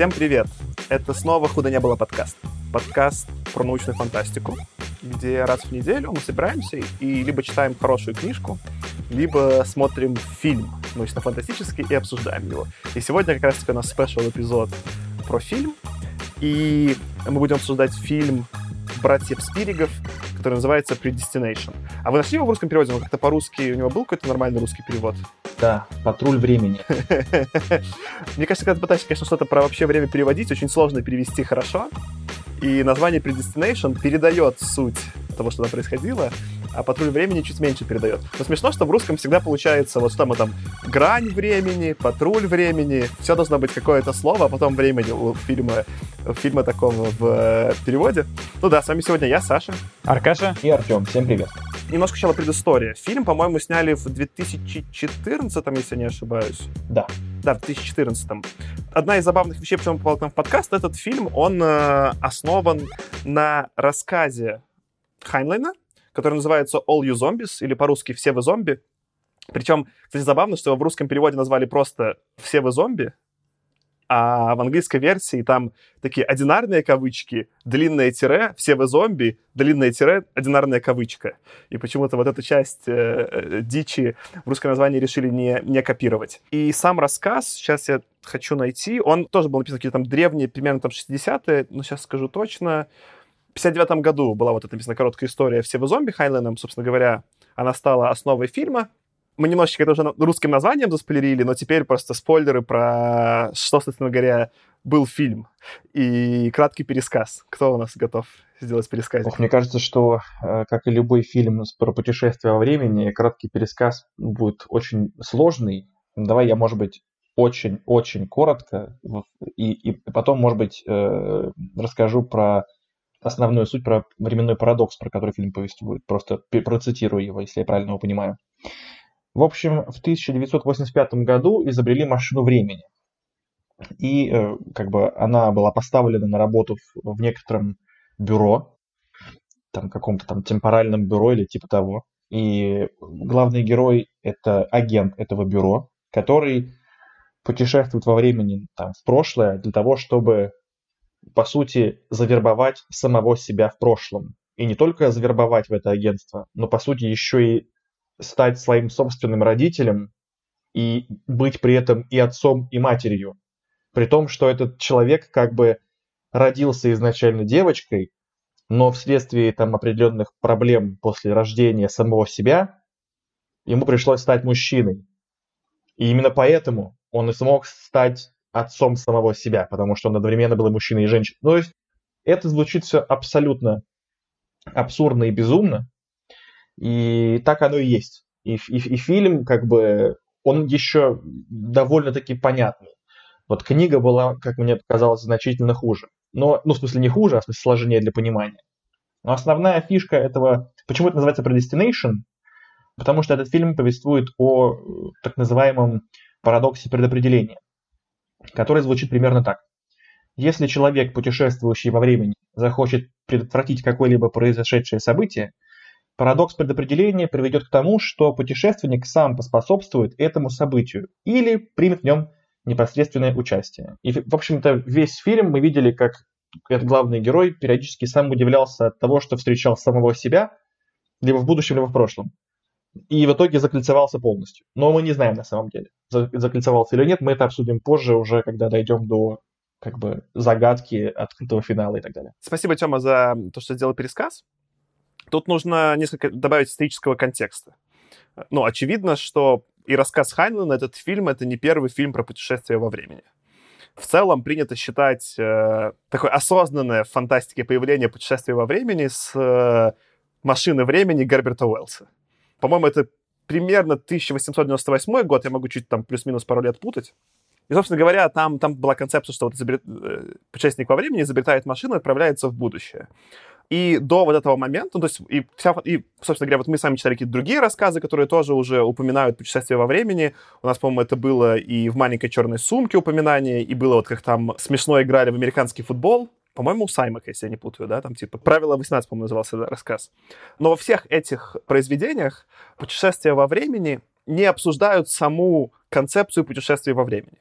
Всем привет! Это снова «Худо не было» подкаст. Подкаст про научную фантастику, где раз в неделю мы собираемся и либо читаем хорошую книжку, либо смотрим фильм научно-фантастический и обсуждаем его. И сегодня как раз-таки у нас спешл эпизод про фильм, и мы будем обсуждать фильм братьев Спиригов, который называется Predestination. А вы нашли его в русском переводе? Он как-то по-русски, у него был какой-то нормальный русский перевод? Да, патруль времени. Мне кажется, когда ты пытаешься, конечно, что-то про вообще время переводить, очень сложно перевести хорошо. И название Predestination передает суть того, что там происходило, а патруль времени чуть меньше передает. Но смешно, что в русском всегда получается, вот что мы там, грань времени, патруль времени, все должно быть какое-то слово, а потом времени у фильма, у фильма такого в э, переводе. Ну да, с вами сегодня я, Саша. Аркаша. И Артем. Всем привет. Немножко сначала предыстория. Фильм, по-моему, сняли в 2014, если я не ошибаюсь. Да. Да, в 2014. Одна из забавных вещей, почему он попал к нам в подкаст, этот фильм, он э, основан на рассказе Хайнлайна, который называется All You Zombies, или по-русски «Все вы зомби». Причем, кстати, забавно, что его в русском переводе назвали просто «Все вы зомби», а в английской версии там такие одинарные кавычки, длинное тире, все вы зомби, длинное тире, одинарная кавычка. И почему-то вот эту часть э, э, дичи в русском названии решили не, не копировать. И сам рассказ, сейчас я хочу найти, он тоже был написан какие-то там древние, примерно там 60-е, но сейчас скажу точно, в 59 году была вот эта написана короткая история «Все вы зомби» Хайленом, собственно говоря, она стала основой фильма. Мы немножечко это уже русским названием заспойлерили, но теперь просто спойлеры про что, собственно говоря, был фильм. И краткий пересказ. Кто у нас готов сделать пересказ? Мне кажется, что, э, как и любой фильм про путешествие во времени, краткий пересказ будет очень сложный. Давай я, может быть, очень-очень коротко, и, и потом, может быть, э, расскажу про основную суть про временной парадокс, про который фильм повествует. Просто процитирую его, если я правильно его понимаю. В общем, в 1985 году изобрели машину времени. И э, как бы она была поставлена на работу в, в некотором бюро, там каком-то там темпоральном бюро или типа того. И главный герой это агент этого бюро, который путешествует во времени там, в прошлое для того, чтобы по сути, завербовать самого себя в прошлом. И не только завербовать в это агентство, но, по сути, еще и стать своим собственным родителем и быть при этом и отцом, и матерью. При том, что этот человек как бы родился изначально девочкой, но вследствие там определенных проблем после рождения самого себя, ему пришлось стать мужчиной. И именно поэтому он и смог стать отцом самого себя, потому что он одновременно был и мужчиной, и женщиной. Ну, то есть это звучит все абсолютно абсурдно и безумно, и так оно и есть. И, и, и фильм, как бы, он еще довольно-таки понятный. Вот книга была, как мне показалось, значительно хуже. Но, ну, в смысле, не хуже, а в смысле сложнее для понимания. Но основная фишка этого... Почему это называется Predestination? Потому что этот фильм повествует о так называемом парадоксе предопределения который звучит примерно так. Если человек, путешествующий во времени, захочет предотвратить какое-либо произошедшее событие, парадокс предопределения приведет к тому, что путешественник сам поспособствует этому событию или примет в нем непосредственное участие. И, в общем-то, весь фильм мы видели, как этот главный герой периодически сам удивлялся от того, что встречал самого себя, либо в будущем, либо в прошлом. И в итоге закольцевался полностью. Но мы не знаем на самом деле, закольцевался или нет. Мы это обсудим позже, уже когда дойдем до как бы загадки открытого финала и так далее. Спасибо, Тёма, за то, что сделал пересказ. Тут нужно несколько добавить исторического контекста. Ну, очевидно, что и рассказ Хайнлена, этот фильм, это не первый фильм про путешествие во времени. В целом принято считать э, такое осознанное в фантастике появление путешествия во времени с э, машины времени Герберта Уэллса. По-моему, это примерно 1898 год, я могу чуть там плюс-минус пару лет путать. И, собственно говоря, там, там была концепция, что вот изобрет... Э, путешественник во времени изобретает машину и отправляется в будущее. И до вот этого момента, ну, то есть, и, вся, и, собственно говоря, вот мы сами читали какие-то другие рассказы, которые тоже уже упоминают путешествие во времени. У нас, по-моему, это было и в «Маленькой черной сумке» упоминание, и было вот как там смешно играли в американский футбол, по-моему, у Саймака, если я не путаю, да, там типа «Правило 18», по-моему, назывался да, рассказ. Но во всех этих произведениях путешествия во времени не обсуждают саму концепцию путешествия во времени.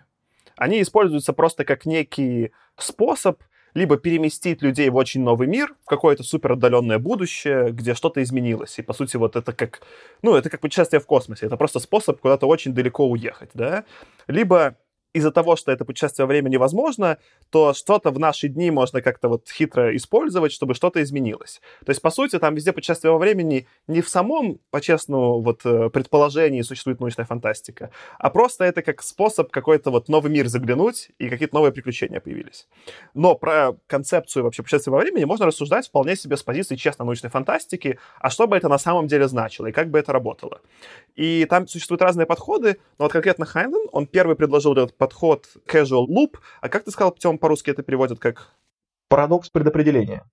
Они используются просто как некий способ либо переместить людей в очень новый мир, в какое-то супер отдаленное будущее, где что-то изменилось. И, по сути, вот это как, ну, это как путешествие в космосе. Это просто способ куда-то очень далеко уехать, да. Либо из-за того, что это путешествие во времени невозможно, то что-то в наши дни можно как-то вот хитро использовать, чтобы что-то изменилось. То есть, по сути, там везде путешествие во времени не в самом, по-честному, вот э, предположении существует научная фантастика, а просто это как способ какой-то вот новый мир заглянуть, и какие-то новые приключения появились. Но про концепцию вообще путешествия во времени можно рассуждать вполне себе с позиции честной научной фантастики, а что бы это на самом деле значило, и как бы это работало. И там существуют разные подходы, но вот конкретно Хайнен, он первый предложил этот подход casual loop. А как ты сказал, Тем, по-русски это переводят как? Парадокс предопределения.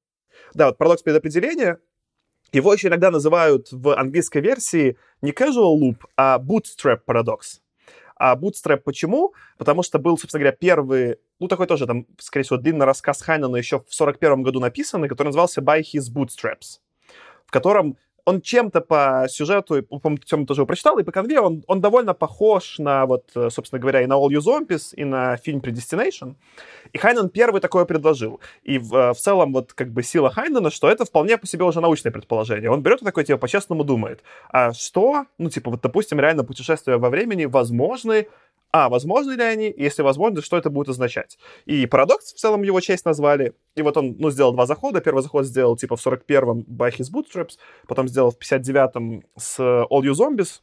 Да, вот парадокс предопределения. Его еще иногда называют в английской версии не casual loop, а bootstrap парадокс. А bootstrap почему? Потому что был, собственно говоря, первый, ну, такой тоже там, скорее всего, длинный рассказ Хайнена еще в 41 году написанный, который назывался By His Bootstraps, в котором он чем-то по сюжету, по-моему, Тёма тоже его прочитал, и по конве он, он довольно похож на, вот, э, собственно говоря, и на All You Zombies, и на фильм Predestination. И Хайнен первый такое предложил. И в, э, в целом, вот, как бы сила Хайнена, что это вполне по себе уже научное предположение. Он берет и такой, типа, по-честному думает, а что, ну, типа, вот, допустим, реально путешествия во времени возможны а, возможны ли они, если возможно, что это будет означать. И парадокс в целом его честь назвали. И вот он, ну, сделал два захода. Первый заход сделал, типа, в 41-м by his bootstraps, потом сделал в 59-м с All You Zombies.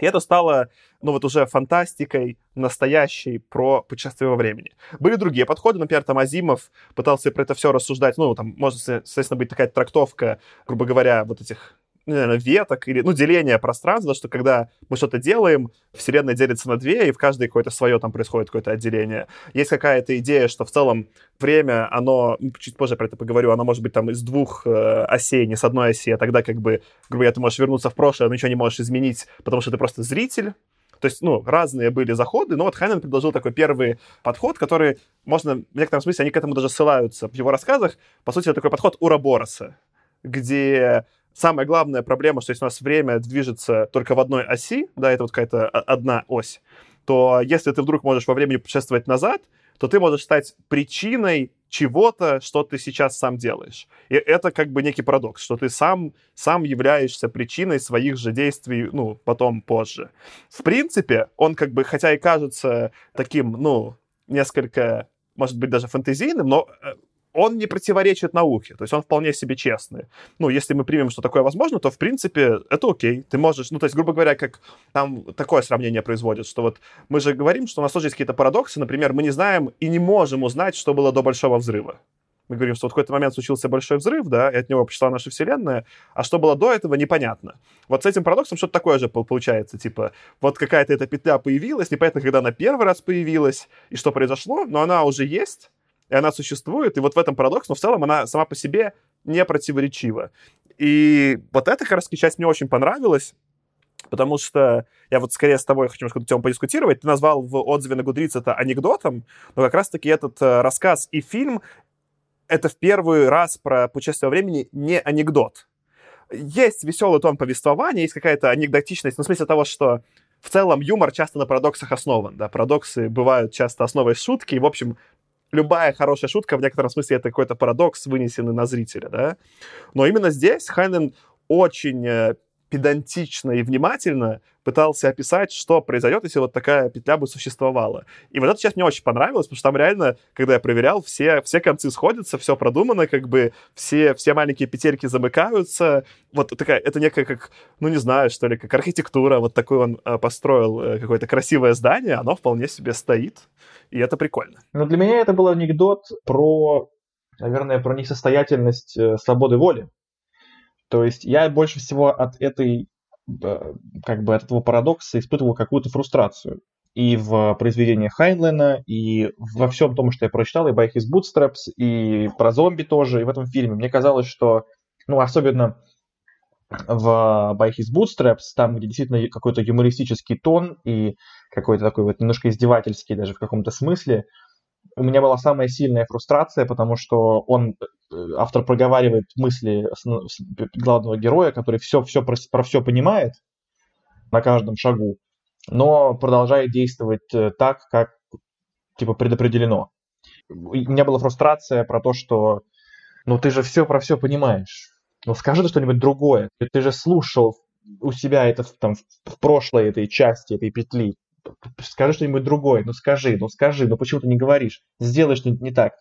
И это стало, ну, вот уже фантастикой настоящей про путешествие во времени. Были другие подходы, например, там Азимов пытался про это все рассуждать, ну, там может, соответственно, быть такая трактовка, грубо говоря, вот этих ну, наверное, веток или, ну, деление пространства, что когда мы что-то делаем, Вселенная делится на две, и в каждой какое-то свое там происходит какое-то отделение. Есть какая-то идея, что в целом время, оно, чуть позже про это поговорю, оно может быть там из двух э, осей, не с одной оси, а тогда как бы, грубо говоря, ты можешь вернуться в прошлое, но ничего не можешь изменить, потому что ты просто зритель, то есть, ну, разные были заходы, но вот Хайнен предложил такой первый подход, который можно, в некотором смысле, они к этому даже ссылаются в его рассказах. По сути, это такой подход Урабороса, где самая главная проблема, что если у нас время движется только в одной оси, да, это вот какая-то одна ось, то если ты вдруг можешь во времени путешествовать назад, то ты можешь стать причиной чего-то, что ты сейчас сам делаешь. И это как бы некий парадокс, что ты сам, сам являешься причиной своих же действий, ну, потом, позже. В принципе, он как бы, хотя и кажется таким, ну, несколько, может быть, даже фантазийным, но э, он не противоречит науке, то есть он вполне себе честный. Ну, если мы примем, что такое возможно, то, в принципе, это окей. Ты можешь, ну, то есть, грубо говоря, как там такое сравнение производят, что вот мы же говорим, что у нас тоже есть какие-то парадоксы, например, мы не знаем и не можем узнать, что было до Большого Взрыва. Мы говорим, что вот в какой-то момент случился большой взрыв, да, и от него пошла наша Вселенная, а что было до этого, непонятно. Вот с этим парадоксом что-то такое же получается, типа, вот какая-то эта петля появилась, непонятно, когда она первый раз появилась, и что произошло, но она уже есть, и она существует, и вот в этом парадокс, но в целом она сама по себе не противоречива. И вот эта как раз часть мне очень понравилась, потому что я вот скорее с тобой хочу немножко тему подискутировать. Ты назвал в отзыве на Goodreads это анекдотом, но как раз-таки этот э, рассказ и фильм — это в первый раз про путешествие во времени не анекдот. Есть веселый тон повествования, есть какая-то анекдотичность, ну, в смысле того, что в целом юмор часто на парадоксах основан, да, парадоксы бывают часто основой шутки, и, в общем, любая хорошая шутка в некотором смысле это какой-то парадокс, вынесенный на зрителя, да. Но именно здесь Хайнен очень э, педантично и внимательно пытался описать, что произойдет, если вот такая петля бы существовала. И вот эта часть мне очень понравилась, потому что там реально, когда я проверял, все, все концы сходятся, все продумано, как бы все, все маленькие петельки замыкаются. Вот такая, это некая как, ну не знаю, что ли, как архитектура, вот такой он э, построил э, какое-то красивое здание, оно вполне себе стоит, и это прикольно. Но для меня это был анекдот про, наверное, про несостоятельность э, свободы воли. То есть я больше всего от этой как бы от этого парадокса испытывал какую-то фрустрацию. И в произведениях Хайнлена, и во всем том, что я прочитал, и by His Bootstraps, и про зомби тоже, и в этом фильме. Мне казалось, что, ну, особенно в By His Bootstraps, там, где действительно какой-то юмористический тон и какой-то такой вот немножко издевательский даже в каком-то смысле, у меня была самая сильная фрустрация, потому что он, э, автор проговаривает мысли главного героя, который все, все про, про все понимает на каждом шагу, но продолжает действовать э, так, как типа предопределено. У меня была фрустрация про то, что ну ты же все про все понимаешь. Ну скажи ты что-нибудь другое. Ты же слушал у себя это там в прошлой этой части, этой петли скажи что-нибудь другое, ну скажи, ну скажи, ну почему ты не говоришь, сделай что-нибудь не так.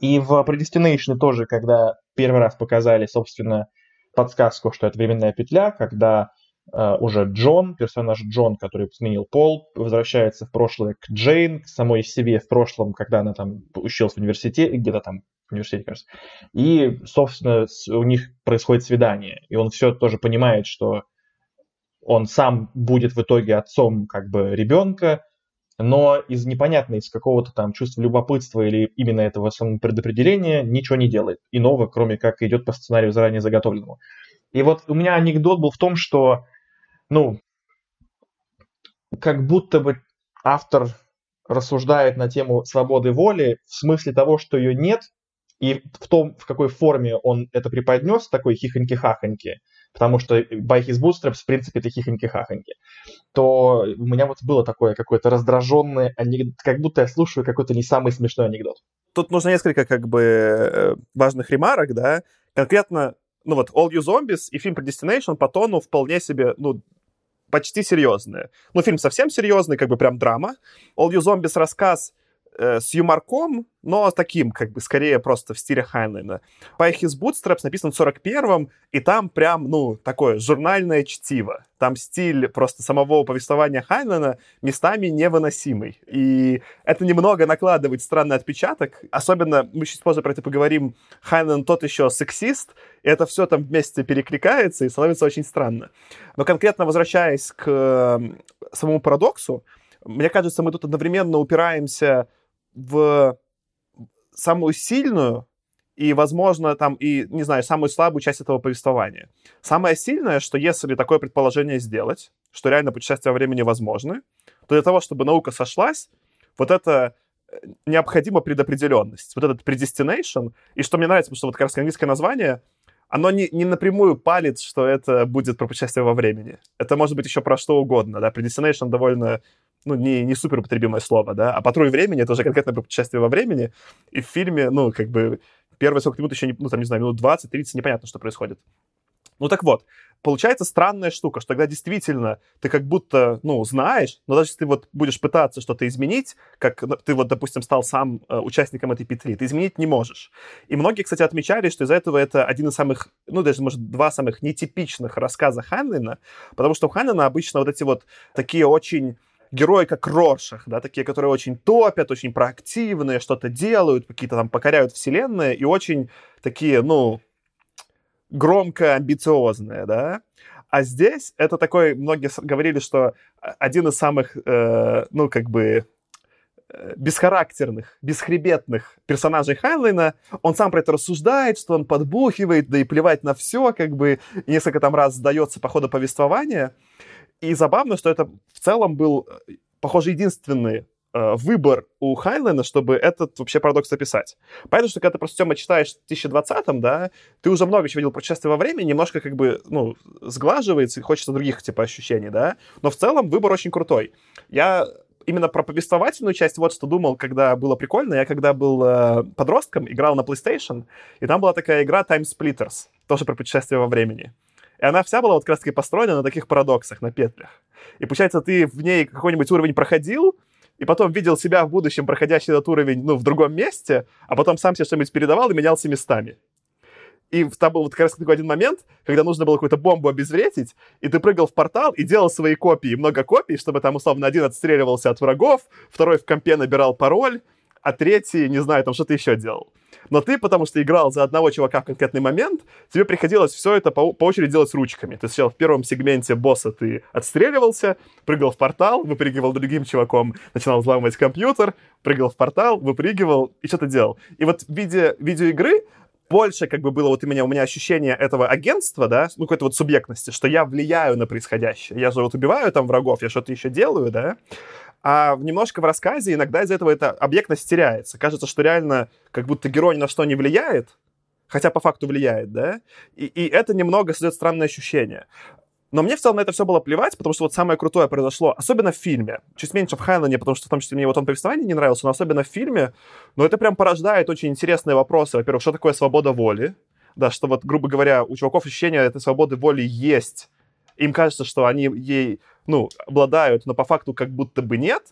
И в Predestination тоже, когда первый раз показали, собственно, подсказку, что это временная петля, когда э, уже Джон, персонаж Джон, который сменил пол, возвращается в прошлое к Джейн, к самой себе в прошлом, когда она там училась в университете, где-то там в университете, кажется. И, собственно, у них происходит свидание. И он все тоже понимает, что он сам будет в итоге отцом как бы ребенка, но из непонятной, из какого-то там чувства любопытства или именно этого самопредопределения ничего не делает иного, кроме как идет по сценарию заранее заготовленному. И вот у меня анекдот был в том, что, ну, как будто бы автор рассуждает на тему свободы воли в смысле того, что ее нет, и в том, в какой форме он это преподнес, такой хихоньки-хахоньки, потому что by his bootstraps, в принципе, это хихоньки-хахоньки, то у меня вот было такое какое-то раздраженное, анекдот, как будто я слушаю какой-то не самый смешной анекдот. Тут нужно несколько как бы э, важных ремарок, да, конкретно, ну вот All You Zombies и фильм Predestination по тону вполне себе, ну, почти серьезные. Ну, фильм совсем серьезный, как бы прям драма. All You Zombies рассказ э, с юморком, но таким, как бы, скорее просто в стиле Хайнлайна. By His Bootstraps написан в 41-м, и там прям, ну, такое журнальное чтиво. Там стиль просто самого повествования Хайнлайна местами невыносимый. И это немного накладывает странный отпечаток. Особенно, мы чуть позже про это поговорим, Хайнлайн тот еще сексист, и это все там вместе перекликается и становится очень странно. Но конкретно возвращаясь к самому парадоксу, мне кажется, мы тут одновременно упираемся в самую сильную и, возможно, там и, не знаю, самую слабую часть этого повествования. Самое сильное, что если такое предположение сделать, что реально путешествия во времени возможны, то для того, чтобы наука сошлась, вот это э, необходима предопределенность, вот этот predestination, и что мне нравится, потому что вот как раз английское название, оно не, не напрямую палит, что это будет про путешествие во времени. Это может быть еще про что угодно, да, predestination довольно ну, не, не супер употребимое слово, да, а «Патруль времени» — это уже конкретно про путешествие во времени, и в фильме, ну, как бы, первые 40 минут еще, не, ну, там, не знаю, минут 20-30 непонятно, что происходит. Ну, так вот, получается странная штука, что тогда действительно ты как будто, ну, знаешь, но даже если ты вот будешь пытаться что-то изменить, как ты вот, допустим, стал сам э, участником этой петли, ты изменить не можешь. И многие, кстати, отмечали, что из-за этого это один из самых, ну, даже, может, два самых нетипичных рассказа Ханлина, потому что у Ханлина обычно вот эти вот такие очень герои, как Роршах, да, такие, которые очень топят, очень проактивные, что-то делают, какие-то там покоряют вселенные и очень такие, ну, громко амбициозные, да. А здесь это такой, многие говорили, что один из самых, э, ну, как бы, э, бесхарактерных, бесхребетных персонажей Хайнлайна, он сам про это рассуждает, что он подбухивает, да и плевать на все, как бы, несколько там раз сдается по ходу повествования. И забавно, что это в целом был, похоже, единственный э, выбор у Хайнлена, чтобы этот вообще парадокс описать. Понятно, что когда ты просто Тёма читаешь в 2020-м, да, ты уже много чего видел путешествие во времени, немножко как бы, ну, сглаживается и хочется других, типа, ощущений, да. Но в целом выбор очень крутой. Я именно про повествовательную часть вот что думал, когда было прикольно. Я когда был э, подростком, играл на PlayStation, и там была такая игра Time Splitters, тоже про путешествие во времени. И она вся была вот как раз таки построена на таких парадоксах, на петлях. И получается, ты в ней какой-нибудь уровень проходил, и потом видел себя в будущем, проходящий этот уровень, ну, в другом месте, а потом сам себе что-нибудь передавал и менялся местами. И там был вот как раз такой один момент, когда нужно было какую-то бомбу обезвредить, и ты прыгал в портал и делал свои копии, много копий, чтобы там, условно, один отстреливался от врагов, второй в компе набирал пароль, а третий, не знаю, там что-то еще делал. Но ты, потому что играл за одного чувака в конкретный момент, тебе приходилось все это по, по очереди делать ручками. Ты сначала в первом сегменте босса ты отстреливался, прыгал в портал, выпрыгивал другим чуваком, начинал взламывать компьютер, прыгал в портал, выпрыгивал и что-то делал. И вот в виде видеоигры больше как бы было вот у меня, у меня ощущение этого агентства, да, ну, какой-то вот субъектности, что я влияю на происходящее. Я же вот убиваю там врагов, я что-то еще делаю, да, а немножко в рассказе иногда из этого эта объектность теряется. Кажется, что реально как будто герой ни на что не влияет, хотя по факту влияет, да, и, и это немного создает странное ощущение. Но мне в целом на это все было плевать, потому что вот самое крутое произошло, особенно в фильме. Чуть меньше в Хайнлане, потому что в том числе мне вот он повествование не нравился, но особенно в фильме. Но это прям порождает очень интересные вопросы. Во-первых, что такое свобода воли? Да, что вот, грубо говоря, у чуваков ощущение этой свободы воли есть. Им кажется, что они ей, ну, обладают, но по факту как будто бы нет.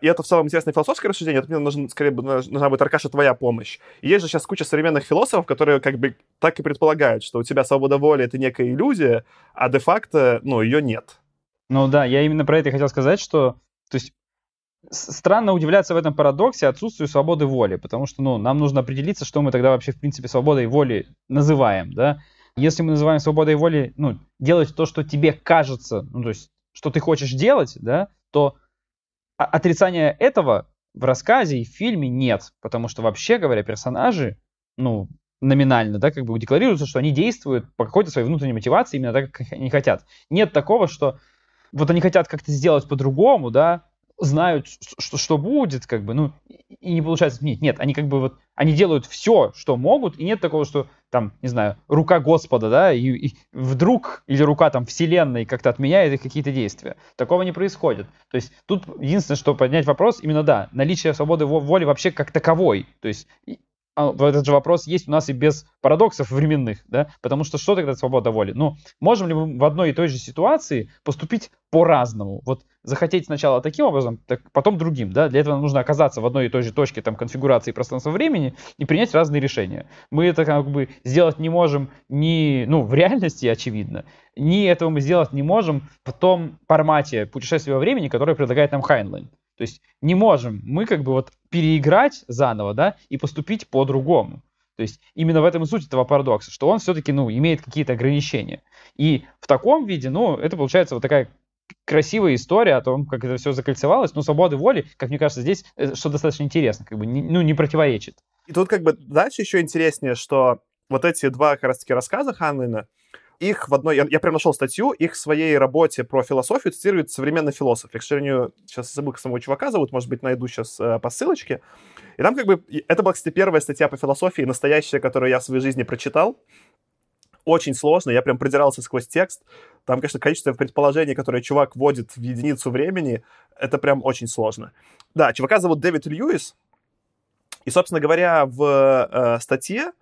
И это в целом интересное философское рассуждение. Это мне нужно, скорее, нужна будет, Аркаша, твоя помощь. И есть же сейчас куча современных философов, которые как бы так и предполагают, что у тебя свобода воли — это некая иллюзия, а де-факто, ну, ее нет. Ну да, я именно про это и хотел сказать, что, то есть, странно удивляться в этом парадоксе отсутствию свободы воли, потому что, ну, нам нужно определиться, что мы тогда вообще, в принципе, свободой воли называем, да. Если мы называем свободой воли, ну, делать то, что тебе кажется, ну, то есть, что ты хочешь делать, да, то отрицания этого в рассказе и в фильме нет, потому что вообще говоря, персонажи, ну, номинально, да, как бы декларируются, что они действуют по какой-то своей внутренней мотивации именно так, как они хотят. Нет такого, что вот они хотят как-то сделать по-другому, да, знают, что, что будет, как бы, ну, и не получается нет, Нет, они как бы вот, они делают все, что могут, и нет такого, что там, не знаю, рука Господа, да, и, и вдруг, или рука там вселенной как-то отменяет их какие-то действия. Такого не происходит. То есть тут единственное, что поднять вопрос, именно да, наличие свободы воли вообще как таковой. То есть этот же вопрос есть у нас и без парадоксов временных, да, потому что что тогда свобода воли? Ну, можем ли мы в одной и той же ситуации поступить по-разному? Вот захотеть сначала таким образом, так потом другим, да, для этого нужно оказаться в одной и той же точке там конфигурации пространства-времени и принять разные решения. Мы это как бы сделать не можем ни, ну, в реальности, очевидно, ни этого мы сделать не можем в том формате путешествия во времени, которое предлагает нам Хайнлайн. То есть не можем мы как бы вот переиграть заново, да, и поступить по-другому. То есть именно в этом и суть этого парадокса, что он все-таки, ну, имеет какие-то ограничения. И в таком виде, ну, это получается вот такая красивая история о том, как это все закольцевалось, но свободы воли, как мне кажется, здесь э, что достаточно интересно, как бы, ну, не противоречит. И тут как бы дальше еще интереснее, что вот эти два как раз-таки рассказа Ханлина, их в одной... Я, я прям нашел статью, их в своей работе про философию цитирует современный философ. Я, к сожалению, сейчас забыл, как самого чувака зовут, может быть, найду сейчас э, по ссылочке. И там как бы... Это была, кстати, первая статья по философии, настоящая, которую я в своей жизни прочитал. Очень сложно, я прям продирался сквозь текст. Там, конечно, количество предположений, которые чувак вводит в единицу времени, это прям очень сложно. Да, чувака зовут Дэвид Льюис. И, собственно говоря, в э, статье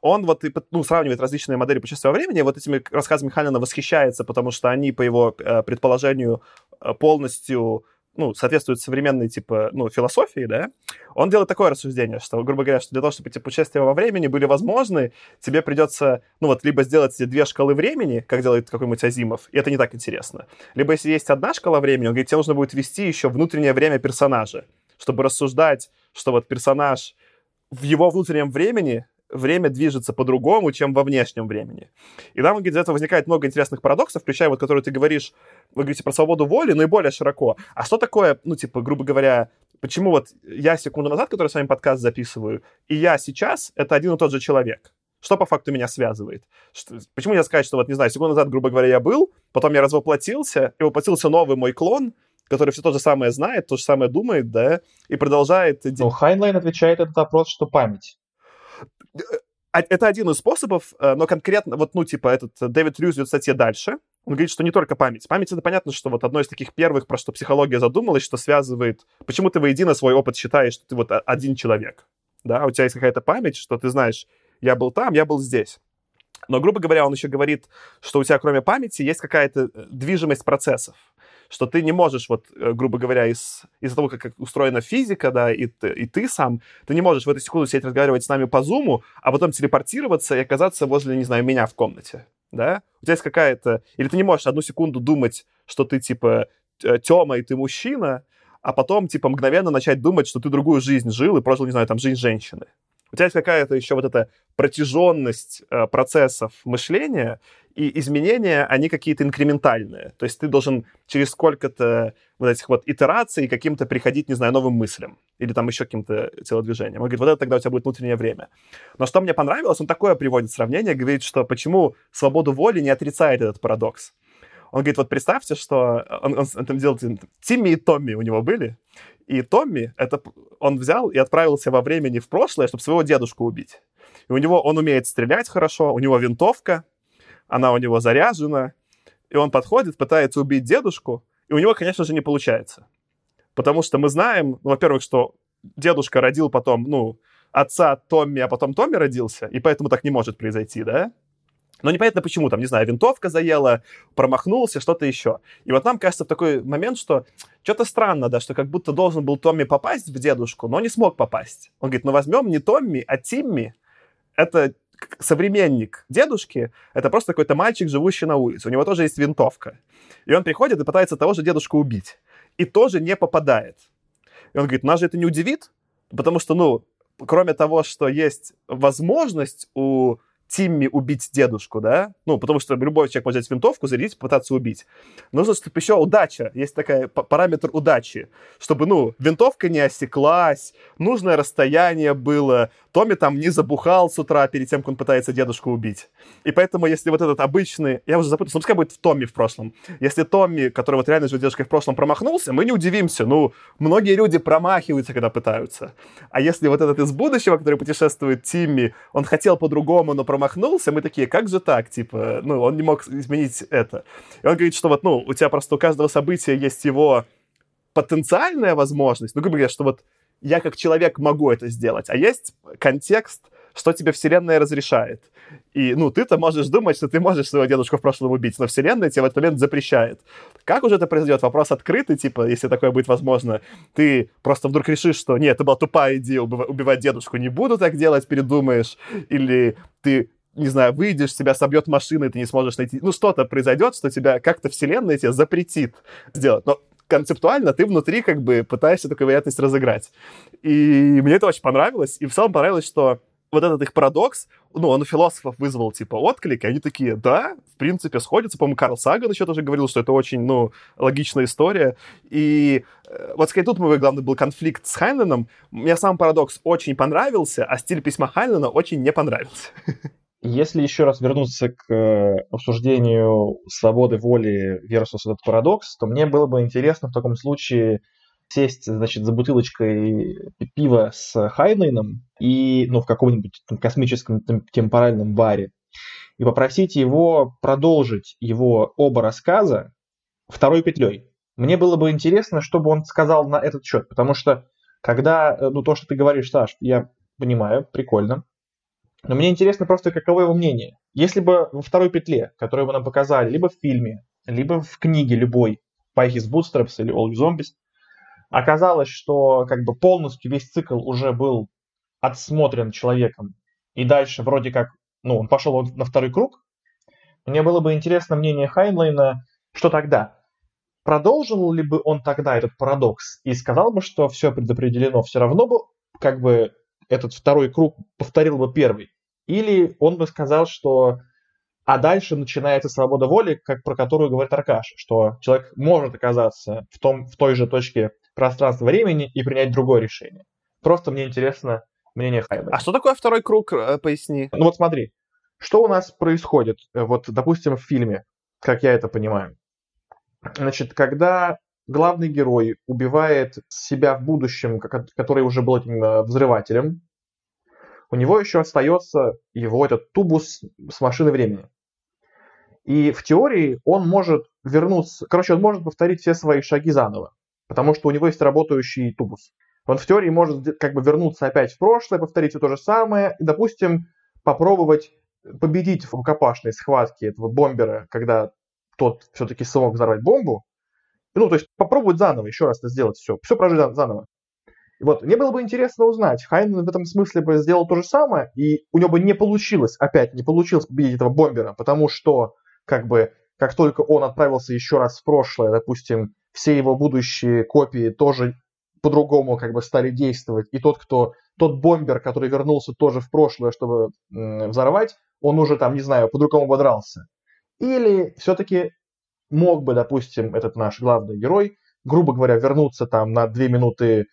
он вот ну, сравнивает различные модели путешествия во времени, вот этими рассказами Ханина восхищается, потому что они, по его э, предположению, э, полностью ну, соответствуют современной, типа, ну, философии, да, он делает такое рассуждение, что, грубо говоря, что для того, чтобы эти путешествия во времени были возможны, тебе придется, ну, вот, либо сделать две шкалы времени, как делает какой-нибудь Азимов, и это не так интересно. Либо, если есть одна шкала времени, он говорит, тебе нужно будет ввести еще внутреннее время персонажа, чтобы рассуждать, что вот персонаж в его внутреннем времени время движется по-другому, чем во внешнем времени. И там, из этого возникает много интересных парадоксов, включая вот, который ты говоришь, вы говорите про свободу воли, но и более широко. А что такое, ну, типа, грубо говоря, почему вот я секунду назад, который с вами подкаст записываю, и я сейчас — это один и тот же человек? Что по факту меня связывает? Что, почему я сказать, что вот, не знаю, секунду назад, грубо говоря, я был, потом я развоплотился, и воплотился новый мой клон, который все то же самое знает, то же самое думает, да, и продолжает... Ну, Хайнлайн отвечает этот вопрос, что память. А, это один из способов, э, но конкретно, вот, ну, типа, этот э, Дэвид Рьюз ведет статье дальше. Он говорит, что не только память. Память — это понятно, что вот одно из таких первых, про что психология задумалась, что связывает... Почему ты воедино свой опыт считаешь, что ты вот один человек? Да, у тебя есть какая-то память, что ты знаешь, я был там, я был здесь. Но, грубо говоря, он еще говорит, что у тебя кроме памяти есть какая-то э, движимость процессов что ты не можешь, вот, э, грубо говоря, из, из-за того, как, как устроена физика, да, и, и ты сам, ты не можешь в эту секунду сидеть разговаривать с нами по зуму, а потом телепортироваться и оказаться возле, не знаю, меня в комнате, да? У тебя есть какая-то... Или ты не можешь одну секунду думать, что ты, типа, Тёма, и ты мужчина, а потом, типа, мгновенно начать думать, что ты другую жизнь жил и прожил, не знаю, там, жизнь женщины. У тебя есть какая-то еще вот эта протяженность э, процессов мышления, и изменения, они какие-то инкрементальные. То есть ты должен через сколько-то вот этих вот итераций каким-то приходить, не знаю, новым мыслям или там еще каким-то телодвижением. Он говорит, вот это тогда у тебя будет внутреннее время. Но что мне понравилось, он такое приводит сравнение, говорит, что почему свободу воли не отрицает этот парадокс. Он говорит, вот представьте, что он, он, он там делал, Тимми и Томми у него были, и Томми, это он взял и отправился во времени в прошлое, чтобы своего дедушку убить. И у него, он умеет стрелять хорошо, у него винтовка, она у него заряжена, и он подходит, пытается убить дедушку, и у него, конечно же, не получается. Потому что мы знаем, ну, во-первых, что дедушка родил потом, ну, отца Томми, а потом Томми родился, и поэтому так не может произойти, да? Но непонятно почему, там, не знаю, винтовка заела, промахнулся, что-то еще. И вот нам кажется в такой момент, что что-то странно, да, что как будто должен был Томми попасть в дедушку, но не смог попасть. Он говорит, ну возьмем не Томми, а Тимми. Это современник дедушки, это просто какой-то мальчик, живущий на улице. У него тоже есть винтовка. И он приходит и пытается того же дедушку убить. И тоже не попадает. И он говорит, нас же это не удивит, потому что, ну, кроме того, что есть возможность у Тимми убить дедушку, да? Ну, потому что любой человек может взять винтовку, зарядить, пытаться убить. Нужно, чтобы еще удача, есть такой параметр удачи, чтобы, ну, винтовка не осеклась, нужное расстояние было, Томми там не забухал с утра перед тем, как он пытается дедушку убить. И поэтому, если вот этот обычный, я уже запутался, ну, пускай будет в Томми в прошлом. Если Томми, который вот реально живет дедушкой в прошлом, промахнулся, мы не удивимся. Ну, многие люди промахиваются, когда пытаются. А если вот этот из будущего, который путешествует Тимми, он хотел по-другому, но промахнулся, мы такие, как же так? Типа, ну, он не мог изменить это. И он говорит, что вот, ну, у тебя просто у каждого события есть его потенциальная возможность, ну, грубо говоря, что вот я как человек могу это сделать, а есть контекст, что тебе Вселенная разрешает. И, ну, ты-то можешь думать, что ты можешь своего дедушку в прошлом убить, но Вселенная тебе в этот момент запрещает. Как уже это произойдет? Вопрос открытый, типа, если такое будет возможно. Ты просто вдруг решишь, что нет, это была тупая идея убивать дедушку, не буду так делать, передумаешь. Или ты не знаю, выйдешь, тебя собьет машина, и ты не сможешь найти... Ну, что-то произойдет, что тебя как-то вселенная тебе запретит сделать. Но концептуально ты внутри как бы пытаешься такую вероятность разыграть. И мне это очень понравилось. И в целом понравилось, что вот этот их парадокс, ну, он у философов вызвал, типа, отклик, и они такие, да, в принципе, сходятся. По-моему, Карл Саган еще тоже говорил, что это очень, ну, логичная история. И э, вот, скорее, тут мой главный был конфликт с Хайнленом. Мне сам парадокс очень понравился, а стиль письма Хайнлена очень не понравился. Если еще раз вернуться к э, обсуждению свободы воли versus этот парадокс, то мне было бы интересно в таком случае сесть, значит, за бутылочкой пива с Хайнлайном и, ну, в каком-нибудь там, космическом темпоральном баре и попросить его продолжить его оба рассказа второй петлей. Мне было бы интересно, что бы он сказал на этот счет, потому что когда, э, ну, то, что ты говоришь, Саш, я понимаю, прикольно, но мне интересно просто, каково его мнение. Если бы во второй петле, которую вы нам показали, либо в фильме, либо в книге любой, His Bootstraps или All Zombies, оказалось, что как бы полностью весь цикл уже был отсмотрен человеком, и дальше вроде как, ну, он пошел на второй круг, мне было бы интересно мнение Хайнлайна, что тогда? Продолжил ли бы он тогда этот парадокс и сказал бы, что все предопределено, все равно бы как бы этот второй круг повторил бы первый. Или он бы сказал, что а дальше начинается свобода воли, как про которую говорит Аркаш, что человек может оказаться в, том, в той же точке пространства-времени и принять другое решение. Просто мне интересно мнение Хайма. А что такое второй круг, э, поясни? Ну вот смотри, что у нас происходит, э, вот, допустим, в фильме, как я это понимаю. Значит, когда главный герой убивает себя в будущем, который уже был этим э, взрывателем, у него еще остается его этот тубус с машины времени. И в теории он может вернуться, короче, он может повторить все свои шаги заново, потому что у него есть работающий тубус. Он в теории может как бы вернуться опять в прошлое, повторить все то же самое, и, допустим, попробовать победить в рукопашной схватке этого бомбера, когда тот все-таки смог взорвать бомбу, ну, то есть попробовать заново еще раз это сделать, все, все прожить заново. Вот, мне было бы интересно узнать, Хайнен в этом смысле бы сделал то же самое, и у него бы не получилось, опять не получилось победить этого бомбера, потому что, как бы, как только он отправился еще раз в прошлое, допустим, все его будущие копии тоже по-другому как бы стали действовать, и тот, кто, тот бомбер, который вернулся тоже в прошлое, чтобы взорвать, он уже там, не знаю, по-другому ободрался. Или все-таки мог бы, допустим, этот наш главный герой, грубо говоря, вернуться там на две минуты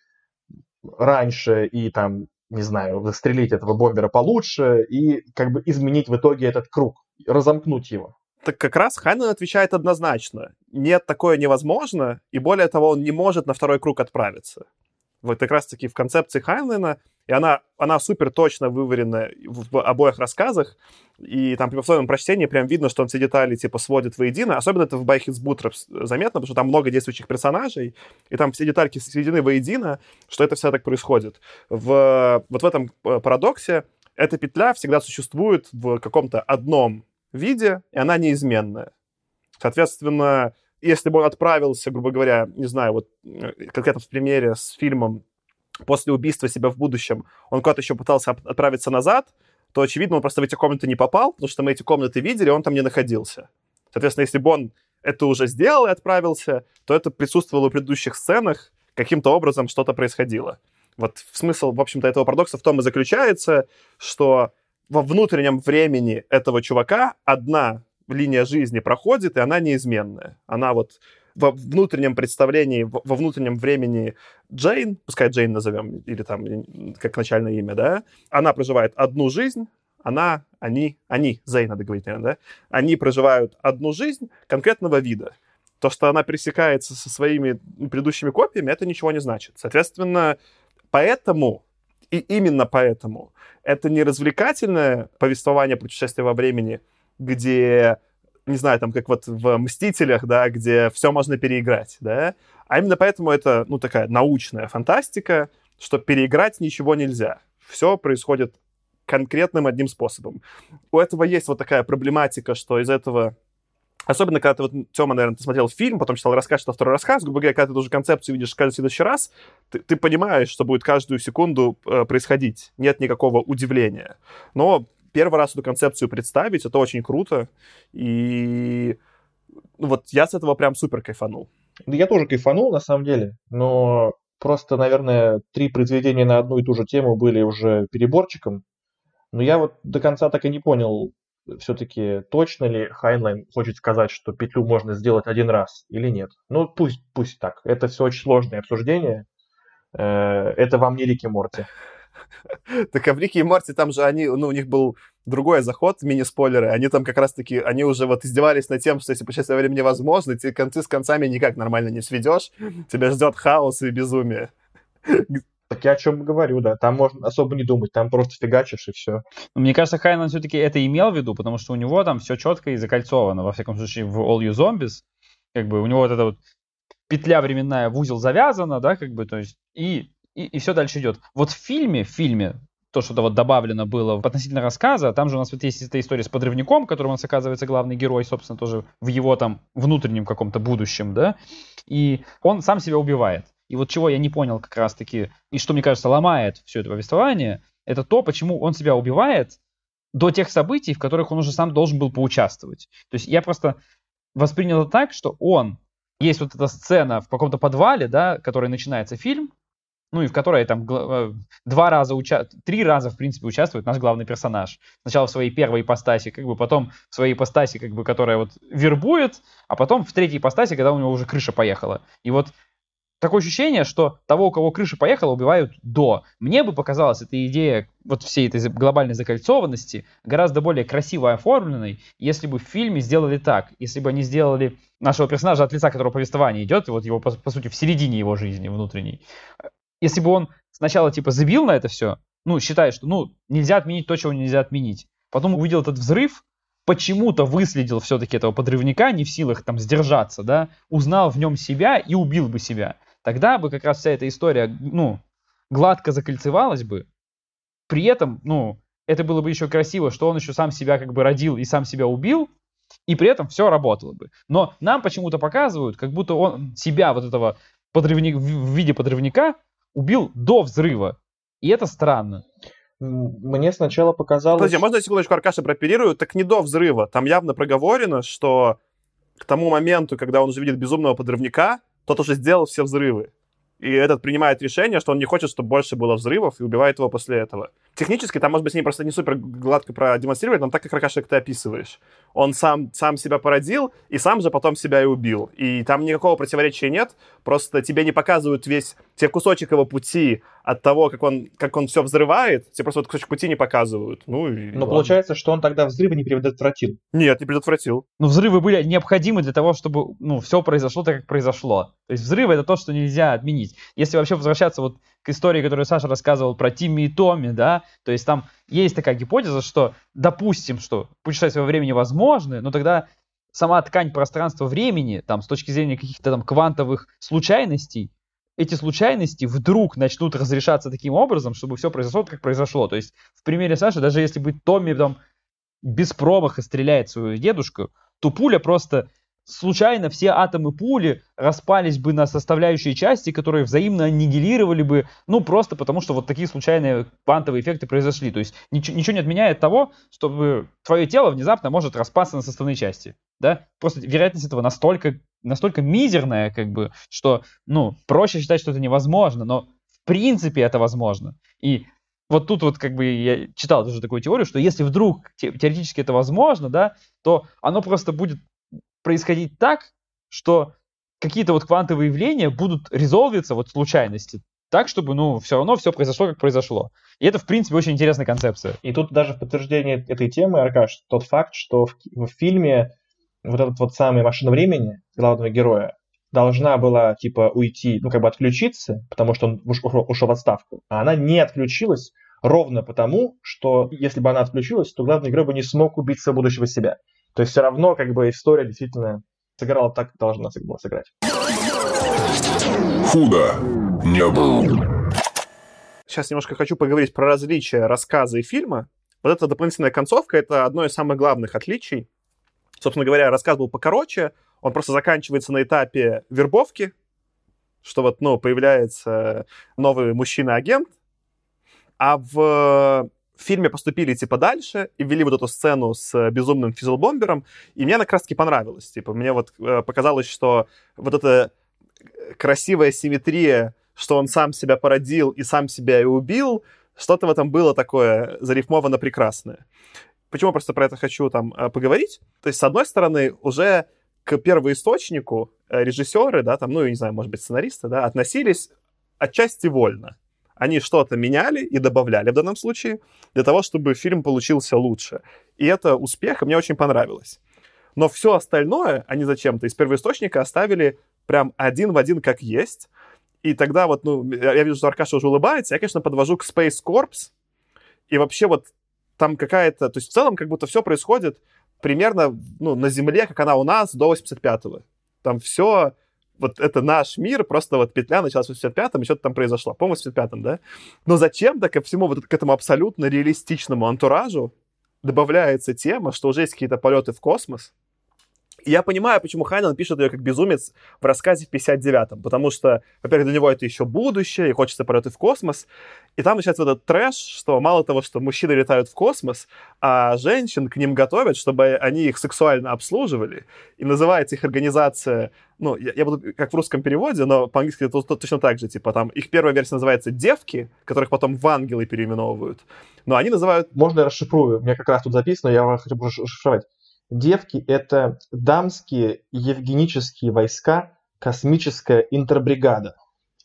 раньше и там, не знаю, застрелить этого бомбера получше и как бы изменить в итоге этот круг, разомкнуть его. Так как раз Хайнен отвечает однозначно. Нет, такое невозможно, и более того, он не может на второй круг отправиться. Вот как раз-таки в концепции Хайнлена, и она, она супер точно выварена в обоих рассказах, и там при повторном прочтении прям видно, что он все детали типа сводит воедино. Особенно это в Байхитс Бутер заметно, потому что там много действующих персонажей, и там все детальки сведены воедино, что это все так происходит. В, вот в этом э, парадоксе эта петля всегда существует в каком-то одном виде, и она неизменная. Соответственно, если бы он отправился, грубо говоря, не знаю, вот э, конкретно в примере с фильмом после убийства себя в будущем, он куда-то еще пытался отправиться назад, то, очевидно, он просто в эти комнаты не попал, потому что мы эти комнаты видели, он там не находился. Соответственно, если бы он это уже сделал и отправился, то это присутствовало в предыдущих сценах, каким-то образом что-то происходило. Вот смысл, в общем-то, этого парадокса в том и заключается, что во внутреннем времени этого чувака одна линия жизни проходит, и она неизменная. Она вот во внутреннем представлении, во внутреннем времени Джейн, пускай Джейн назовем, или там как начальное имя, да, она проживает одну жизнь, она, они, они, Зейн надо говорить, наверное, да, они проживают одну жизнь конкретного вида. То, что она пересекается со своими предыдущими копиями, это ничего не значит. Соответственно, поэтому и именно поэтому это не развлекательное повествование путешествия во времени, где, не знаю, там, как вот в «Мстителях», да, где все можно переиграть, да, а именно поэтому это, ну, такая научная фантастика, что переиграть ничего нельзя. Все происходит конкретным одним способом. У этого есть вот такая проблематика, что из этого Особенно, когда ты вот, Тёма, наверное, ты смотрел фильм, потом читал рассказ, читал второй рассказ, грубо говоря, когда ты уже концепцию видишь каждый следующий раз, ты, ты понимаешь, что будет каждую секунду э, происходить. Нет никакого удивления. Но первый раз эту концепцию представить, это очень круто. И ну, вот я с этого прям супер кайфанул. Я тоже кайфанул, на самом деле, но просто, наверное, три произведения на одну и ту же тему были уже переборчиком. Но я вот до конца так и не понял, все-таки точно ли Хайнлайн хочет сказать, что петлю можно сделать один раз или нет. Ну, пусть, пусть так. Это все очень сложное обсуждение. Э, это вам не Рик и Морти. Так а в Рике и Морти там же они, ну, у них был другой заход, мини-спойлеры, они там как раз-таки, они уже вот издевались над тем, что если путешествие времени невозможно, ты концы с концами никак нормально не сведешь, тебя ждет хаос и безумие. Так я о чем говорю, да. Там можно особо не думать, там просто фигачишь и все. Мне кажется, Хайнланд все-таки это имел в виду, потому что у него там все четко и закольцовано. Во всяком случае, в All You Zombies, как бы у него вот эта вот петля временная в узел завязана, да, как бы, то есть, и, и, и все дальше идет. Вот в фильме, в фильме, то, что вот добавлено было относительно рассказа, там же у нас вот есть эта история с подрывником, которым у нас оказывается главный герой, собственно, тоже в его там внутреннем каком-то будущем, да, и он сам себя убивает. И вот чего я не понял как раз-таки, и что, мне кажется, ломает все это повествование, это то, почему он себя убивает до тех событий, в которых он уже сам должен был поучаствовать. То есть я просто воспринял это так, что он, есть вот эта сцена в каком-то подвале, да, которой начинается фильм, ну и в которой там э, два раза, уча... три раза, в принципе, участвует наш главный персонаж. Сначала в своей первой ипостаси, как бы потом в своей ипостаси, как бы, которая вот вербует, а потом в третьей ипостаси, когда у него уже крыша поехала. И вот такое ощущение, что того, у кого крыша поехала, убивают до. Мне бы показалась эта идея вот всей этой глобальной закольцованности гораздо более красиво оформленной, если бы в фильме сделали так. Если бы они сделали нашего персонажа от лица, которого повествование идет, и вот его, по, по сути, в середине его жизни внутренней. Если бы он сначала, типа, забил на это все, ну, считает, что, ну, нельзя отменить то, чего нельзя отменить. Потом увидел этот взрыв, почему-то выследил все-таки этого подрывника, не в силах там сдержаться, да, узнал в нем себя и убил бы себя. Тогда бы как раз вся эта история, ну, гладко закольцевалась бы. При этом, ну, это было бы еще красиво, что он еще сам себя как бы родил и сам себя убил, и при этом все работало бы. Но нам почему-то показывают, как будто он себя, вот этого подрывника, в виде подрывника, убил до взрыва. И это странно. Мне сначала показалось... Подожди, можно я секундочку Аркаша прооперирую? Так не до взрыва. Там явно проговорено, что к тому моменту, когда он уже видит безумного подрывника, тот уже сделал все взрывы. И этот принимает решение, что он не хочет, чтобы больше было взрывов, и убивает его после этого. Технически там, может быть, с ней просто не супер гладко продемонстрировать, но так, как Ракаш, как ты описываешь. Он сам, сам себя породил, и сам же потом себя и убил. И там никакого противоречия нет, просто тебе не показывают весь, тебе кусочек его пути от того, как он, как он все взрывает, тебе просто вот кусочек пути не показывают. Ну, и Но ладно. получается, что он тогда взрывы не предотвратил. Нет, не предотвратил. Ну, взрывы были необходимы для того, чтобы, ну, все произошло так, как произошло. То есть взрывы — это то, что нельзя отменить. Если вообще возвращаться вот к истории, которую Саша рассказывал про Тимми и Томми, да, то есть там есть такая гипотеза, что допустим, что путешествия во времени возможны, но тогда сама ткань пространства-времени, там, с точки зрения каких-то там квантовых случайностей, эти случайности вдруг начнут разрешаться таким образом, чтобы все произошло как произошло. То есть в примере Саши, даже если бы Томми там без промаха стреляет свою дедушку, то пуля просто случайно все атомы пули распались бы на составляющие части, которые взаимно аннигилировали бы, ну, просто потому что вот такие случайные квантовые эффекты произошли. То есть ничего, ничего не отменяет того, чтобы твое тело внезапно может распасться на составные части. Да? Просто вероятность этого настолько, настолько мизерная, как бы, что, ну, проще считать, что это невозможно, но в принципе это возможно. И вот тут вот как бы я читал тоже такую теорию, что если вдруг те- теоретически это возможно, да, то оно просто будет происходить так, что какие-то вот квантовые явления будут резолвиться вот случайности, так, чтобы, ну, все равно все произошло, как произошло. И это, в принципе, очень интересная концепция. И тут даже в подтверждение этой темы, Аркаш, тот факт, что в, в фильме вот этот вот самый машина времени главного героя должна была, типа, уйти, ну, как бы отключиться, потому что он уш- ушел, ушел в отставку. А она не отключилась ровно потому, что если бы она отключилась, то главный герой бы не смог убить своего будущего себя. То есть все равно, как бы, история действительно сыграла так, как должна была сыграть. Худо не был. Сейчас немножко хочу поговорить про различия рассказа и фильма. Вот эта дополнительная концовка — это одно из самых главных отличий. Собственно говоря, рассказ был покороче, он просто заканчивается на этапе вербовки, что вот, ну, появляется новый мужчина-агент, а в фильме поступили, типа, дальше и ввели вот эту сцену с безумным физелбомбером, и мне она как раз-таки понравилась. Типа, мне вот э, показалось, что вот эта красивая симметрия, что он сам себя породил и сам себя и убил, что-то в этом было такое зарифмовано прекрасное. Почему просто про это хочу там э, поговорить? То есть, с одной стороны, уже к первоисточнику э, режиссеры, да, там, ну, я не знаю, может быть, сценаристы, да, относились отчасти вольно. Они что-то меняли и добавляли в данном случае для того, чтобы фильм получился лучше. И это успех, и мне очень понравилось. Но все остальное они зачем-то из первоисточника оставили прям один в один как есть. И тогда вот, ну, я вижу, что Аркаша уже улыбается, я, конечно, подвожу к Space Corps. И вообще вот там какая-то... То есть в целом как будто все происходит примерно ну, на Земле, как она у нас, до 85-го. Там все... Вот это наш мир, просто вот петля началась в 85-м, и что-то там произошло. По-моему, в 85-м, да? Но зачем-то ко всему вот к этому абсолютно реалистичному антуражу добавляется тема, что уже есть какие-то полеты в космос, я понимаю, почему Хайнлан пишет ее как безумец в рассказе в 59-м, потому что, во-первых, для него это еще будущее, и хочется полеты в космос, и там начинается вот этот трэш, что мало того, что мужчины летают в космос, а женщин к ним готовят, чтобы они их сексуально обслуживали, и называется их организация, ну, я, я буду как в русском переводе, но по-английски это то- точно так же, типа там, их первая версия называется «девки», которых потом в ангелы переименовывают, но они называют Можно я расшифрую? У меня как раз тут записано, я хочу расшифровать. Девки — это дамские евгенические войска, космическая интербригада.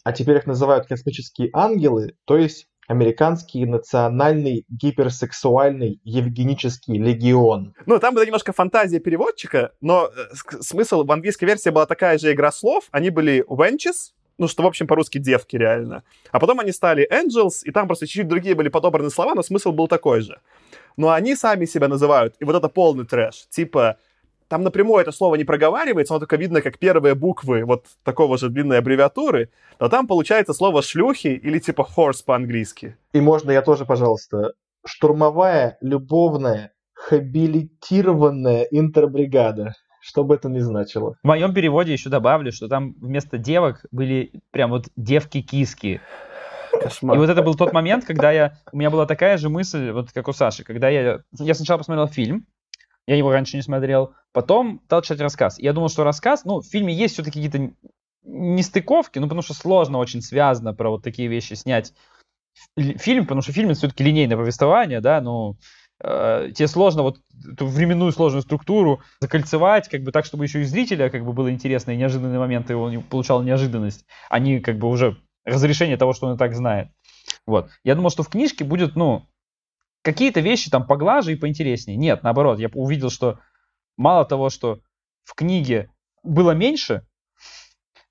А теперь их называют космические ангелы, то есть американский национальный гиперсексуальный евгенический легион. Ну, там была немножко фантазия переводчика, но э, смысл в английской версии была такая же игра слов. Они были wenches, ну, что, в общем, по-русски девки реально. А потом они стали angels, и там просто чуть-чуть другие были подобраны слова, но смысл был такой же. Но они сами себя называют, и вот это полный трэш. Типа, там напрямую это слово не проговаривается, оно только видно как первые буквы вот такого же длинной аббревиатуры, но там получается слово шлюхи или типа horse по-английски. И можно я тоже, пожалуйста, штурмовая, любовная, хабилитированная интербригада. Что бы это ни значило. В моем переводе еще добавлю, что там вместо девок были прям вот девки-киски. Кошмар. И вот это был тот момент, когда я, у меня была такая же мысль, вот как у Саши, когда я, я сначала посмотрел фильм, я его раньше не смотрел, потом стал читать рассказ. Я думал, что рассказ, ну, в фильме есть все-таки какие-то нестыковки, ну, потому что сложно очень связано про вот такие вещи снять фильм, потому что фильм это все-таки линейное повествование, да, ну, э, тебе сложно вот эту временную сложную структуру закольцевать, как бы так, чтобы еще и зрителя как бы было интересно, и неожиданные моменты он получал неожиданность, а не как бы уже разрешение того, что он и так знает. Вот. Я думал, что в книжке будет, ну, какие-то вещи там поглаже и поинтереснее. Нет, наоборот, я увидел, что мало того, что в книге было меньше,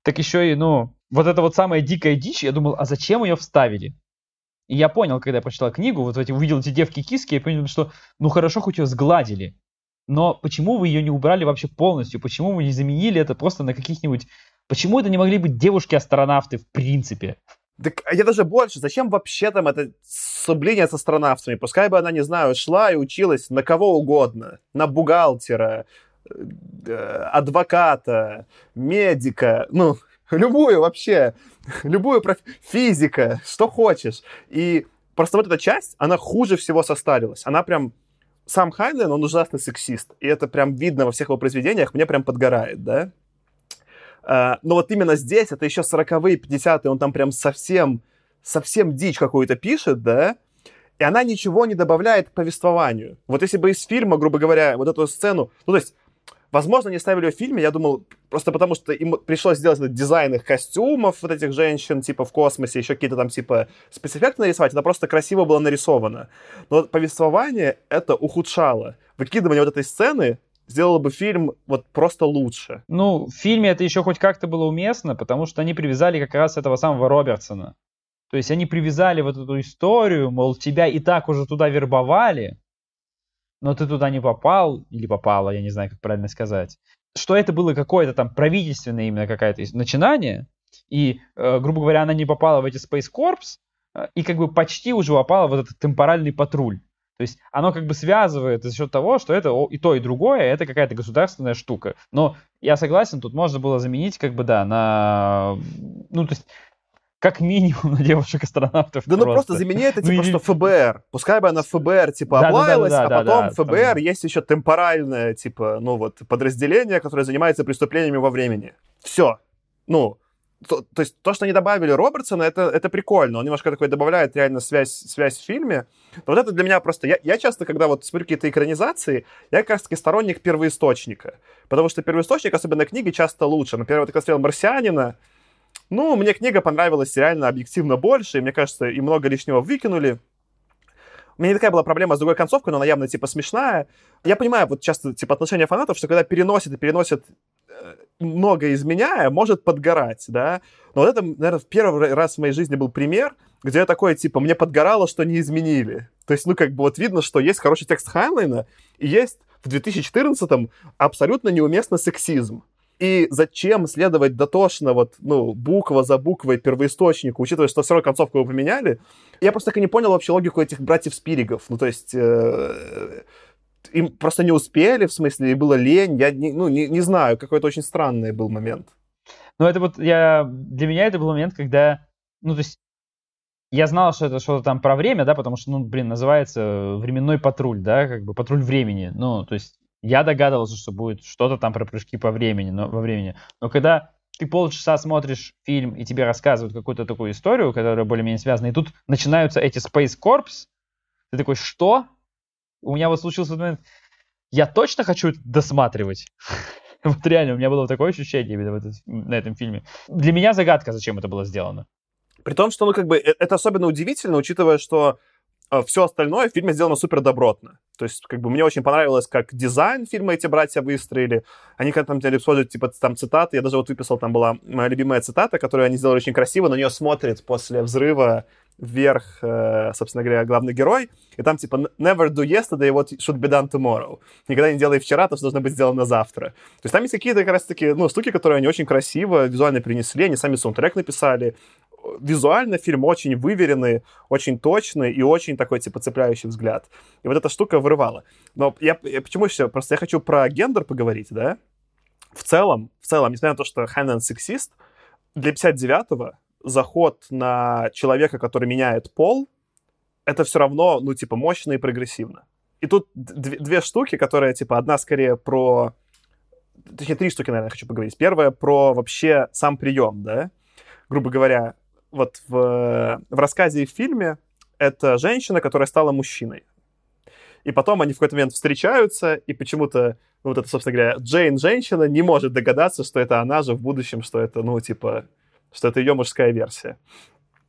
так еще и, ну, вот эта вот самая дикая дичь, я думал, а зачем ее вставили? И я понял, когда я прочитал книгу, вот эти увидел эти девки-киски, я понял, что ну хорошо, хоть ее сгладили. Но почему вы ее не убрали вообще полностью? Почему вы не заменили это просто на каких-нибудь... Почему это не могли быть девушки-астронавты в принципе? Так а я даже больше. Зачем вообще там это субление с астронавтами? Пускай бы она, не знаю, шла и училась на кого угодно. На бухгалтера, э, адвоката, медика. Ну, любую вообще, любую проф... физика, что хочешь. И просто вот эта часть, она хуже всего состарилась. Она прям... Сам Хайнлен, он ужасно сексист. И это прям видно во всех его произведениях, мне прям подгорает, да? Uh, но вот именно здесь, это еще 40-е, 50-е, он там прям совсем, совсем дичь какую-то пишет, да? И она ничего не добавляет к повествованию. Вот если бы из фильма, грубо говоря, вот эту сцену... Ну, то есть Возможно, не ставили ее в фильме, я думал, просто потому что им пришлось сделать этот дизайн их костюмов, вот этих женщин, типа, в космосе, еще какие-то там, типа, спецэффекты нарисовать, это просто красиво было нарисовано. Но вот повествование это ухудшало. Выкидывание вот этой сцены сделало бы фильм вот просто лучше. Ну, в фильме это еще хоть как-то было уместно, потому что они привязали как раз этого самого Робертсона. То есть они привязали вот эту историю, мол, тебя и так уже туда вербовали, но ты туда не попал, или попала, я не знаю, как правильно сказать, что это было какое-то там правительственное именно какое-то начинание, и, э, грубо говоря, она не попала в эти Space Corps, э, и как бы почти уже попала в этот темпоральный патруль. То есть оно как бы связывает за счет того, что это и то, и другое, это какая-то государственная штука. Но я согласен, тут можно было заменить как бы, да, на... Ну, то есть как минимум на девушек-астронавтов. Да просто. ну просто замени это типа, ну, что ФБР. Пускай бы она ФБР типа да, облаялась, да, да, а потом ФБР там... есть еще темпоральное типа, ну вот, подразделение, которое занимается преступлениями во времени. Все. Ну, то, то есть то, что они добавили Робертсона, это, это прикольно. Он немножко такой добавляет реально связь, связь в фильме. Но вот это для меня просто... Я, я часто, когда вот смотрю какие-то экранизации, я как раз таки сторонник первоисточника. Потому что первоисточник, особенно книги, часто лучше. Например, вот я смотрел «Марсианина», ну, мне книга понравилась реально объективно больше, и мне кажется, и много лишнего выкинули. У меня не такая была проблема с другой концовкой, но она явно, типа, смешная. Я понимаю, вот часто, типа, отношения фанатов, что когда переносят и переносят э, много изменяя, может подгорать, да. Но вот это, наверное, в первый раз в моей жизни был пример, где я такой, типа, мне подгорало, что не изменили. То есть, ну, как бы вот видно, что есть хороший текст Хайнлайна, и есть в 2014-м абсолютно неуместно сексизм. И зачем следовать дотошно, вот, ну, буква за буквой первоисточнику, учитывая, что все равно концовку вы поменяли? Я просто так и не понял вообще логику этих братьев Спиригов. Ну, то есть... Э, им просто не успели, в смысле, и было лень. Я не, ну, не, не знаю, какой-то очень странный был момент. Ну, это вот я... Для меня это был момент, когда... Ну, то есть я знал, что это что-то там про время, да, потому что, ну, блин, называется временной патруль, да, как бы патруль времени. Ну, то есть я догадывался, что будет что-то там про прыжки по времени, но, во времени. Но когда ты полчаса смотришь фильм, и тебе рассказывают какую-то такую историю, которая более-менее связана, и тут начинаются эти Space Corps, ты такой, что? У меня вот случился момент, я точно хочу это досматривать. Вот реально, у меня было такое ощущение именно на этом фильме. Для меня загадка, зачем это было сделано. При том, что, ну, как бы, э, это особенно удивительно, учитывая, что все остальное в фильме сделано супер добротно. То есть, как бы, мне очень понравилось, как дизайн фильма эти братья выстроили. Они как там используют, типа, там цитаты. Я даже вот выписал, там была моя любимая цитата, которую они сделали очень красиво. На нее смотрит после взрыва вверх, э, собственно говоря, главный герой. И там, типа, never do yesterday what should be done tomorrow. Никогда не делай вчера то, что должно быть сделано завтра. То есть там есть какие-то как раз-таки, ну, штуки, которые они очень красиво визуально принесли. Они сами саундтрек написали визуально фильм очень выверенный, очень точный и очень такой, типа, цепляющий взгляд. И вот эта штука вырывала. Но я, я почему еще? Просто я хочу про гендер поговорить, да? В целом, в целом, несмотря на то, что Хэннон сексист, для 59-го заход на человека, который меняет пол, это все равно, ну, типа, мощно и прогрессивно. И тут две, две штуки, которые, типа, одна скорее про точнее, три штуки, наверное, хочу поговорить. Первое про вообще сам прием, да. Грубо говоря, вот в, в рассказе и в фильме это женщина, которая стала мужчиной. И потом они в какой-то момент встречаются, и почему-то, ну, вот это, собственно говоря, Джейн, женщина, не может догадаться, что это она же в будущем, что это, ну, типа, что это ее мужская версия.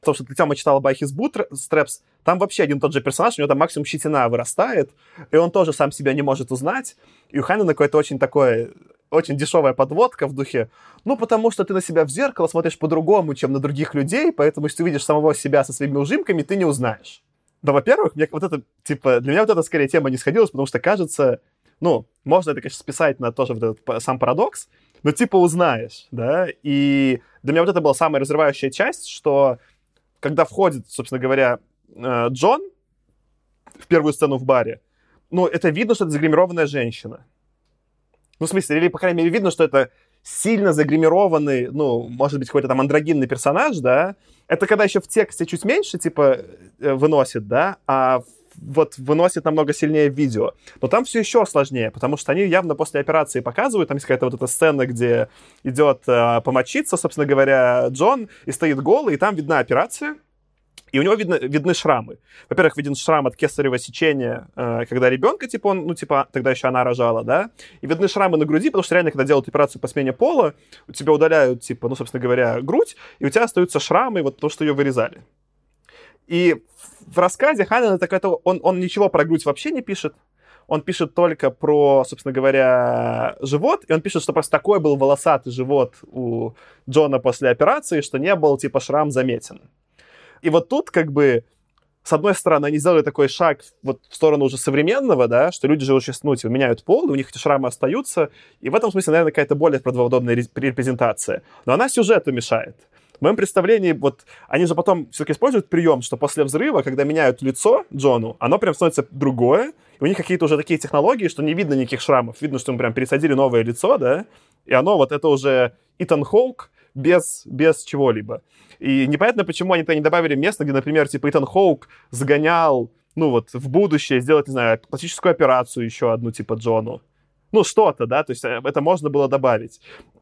Потому что Тема читала Байхис Стрэпс, там вообще один тот же персонаж, у него там максимум щетина вырастает, и он тоже сам себя не может узнать. И у Хайнена какой-то очень такой, очень дешевая подводка в духе, ну, потому что ты на себя в зеркало смотришь по-другому, чем на других людей, поэтому если ты увидишь самого себя со своими ужимками, ты не узнаешь. Да, во-первых, мне вот это, типа, для меня вот эта скорее тема не сходилась, потому что кажется, ну, можно это, конечно, списать на тоже вот этот сам парадокс, но типа узнаешь, да, и для меня вот это была самая разрывающая часть, что когда входит, собственно говоря, э, Джон в первую сцену в баре, ну, это видно, что это загримированная женщина. Ну, в смысле, или, по крайней мере, видно, что это сильно загримированный, ну, может быть, какой-то там андрогинный персонаж, да, это когда еще в тексте чуть меньше, типа, э, выносит, да, а вот выносит намного сильнее в видео. Но там все еще сложнее, потому что они явно после операции показывают, там есть какая-то вот эта сцена, где идет э, помочиться, собственно говоря, Джон, и стоит голый, и там видна операция, и у него видно, видны шрамы. Во-первых, виден шрам от кесарево сечения, э, когда ребенка, типа, он, ну, типа, тогда еще она рожала, да, и видны шрамы на груди, потому что реально, когда делают операцию по смене пола, у тебя удаляют, типа, ну, собственно говоря, грудь, и у тебя остаются шрамы, вот то, что ее вырезали. И в рассказе Ханнен это какая-то... Он, он ничего про грудь вообще не пишет. Он пишет только про, собственно говоря, живот. И он пишет, что просто такой был волосатый живот у Джона после операции, что не был, типа, шрам заметен. И вот тут, как бы, с одной стороны, они сделали такой шаг вот в сторону уже современного, да, что люди же уже, ну, типа, меняют пол, у них эти шрамы остаются, и в этом смысле, наверное, какая-то более правдоподобная репрезентация. Но она сюжету мешает. В моем представлении, вот, они же потом все-таки используют прием, что после взрыва, когда меняют лицо Джону, оно прям становится другое, и у них какие-то уже такие технологии, что не видно никаких шрамов. Видно, что им прям пересадили новое лицо, да, и оно вот это уже Итан Хоук без, без чего-либо. И непонятно, почему они то не добавили место, где, например, типа Итан Хоук загонял, ну вот, в будущее сделать, не знаю, пластическую операцию еще одну, типа Джону. Ну, что-то, да, то есть э, это можно было добавить.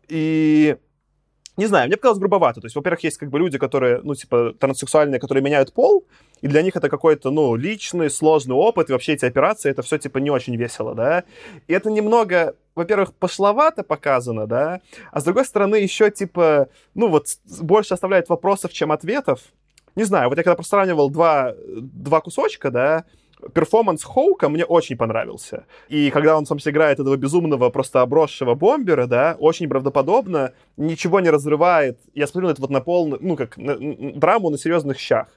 И не знаю, мне показалось грубовато. То есть, во-первых, есть как бы люди, которые, ну, типа, транссексуальные, которые меняют пол, и для них это какой-то, ну, личный, сложный опыт, и вообще эти операции, это все, типа, не очень весело, да. И это немного, во-первых, пошловато показано, да, а с другой стороны еще, типа, ну, вот, больше оставляет вопросов, чем ответов. Не знаю, вот я когда пространивал два, два кусочка, да, перформанс Хоука мне очень понравился. И когда он, собственно, играет этого безумного, просто обросшего бомбера, да, очень правдоподобно, ничего не разрывает. Я смотрю на это вот на полную, ну, как на, на, драму на серьезных щах.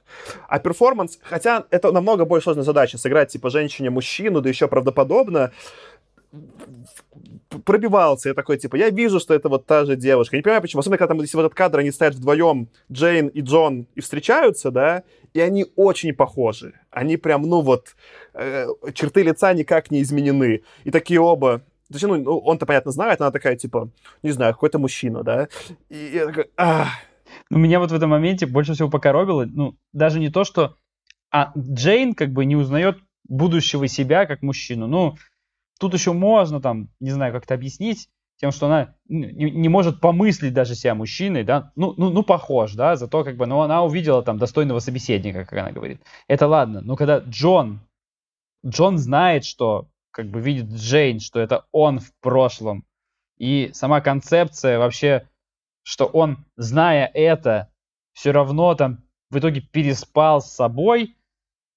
А перформанс, хотя это намного более сложная задача, сыграть, типа, женщине-мужчину, да еще правдоподобно, пробивался. Я такой, типа, я вижу, что это вот та же девушка. Я не понимаю, почему. Особенно, когда там, если в этот кадр они стоят вдвоем, Джейн и Джон, и встречаются, да, и они очень похожи. Они прям, ну вот, э, черты лица никак не изменены. И такие оба, то есть, ну, он-то, понятно, знает, она такая, типа, не знаю, какой-то мужчина, да. И я такой, ах. Ну, меня вот в этом моменте больше всего покоробило, ну, даже не то, что... А Джейн как бы не узнает будущего себя как мужчину. Ну, тут еще можно там, не знаю, как-то объяснить тем, что она не, не может помыслить даже себя мужчиной, да, ну, ну, ну, похож, да, зато как бы, ну, она увидела там достойного собеседника, как она говорит. Это ладно, но когда Джон, Джон знает, что, как бы видит Джейн, что это он в прошлом, и сама концепция вообще, что он, зная это, все равно там в итоге переспал с собой,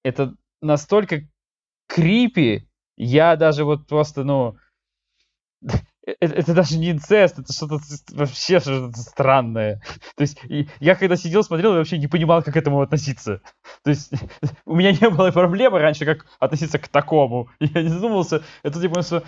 это настолько крипи, я даже вот просто, ну, это, это даже не инцест, это что-то вообще что-то странное. То есть я когда сидел, смотрел, я вообще не понимал, как к этому относиться. То есть у меня не было проблемы раньше, как относиться к такому. Я не задумывался, это типа, что,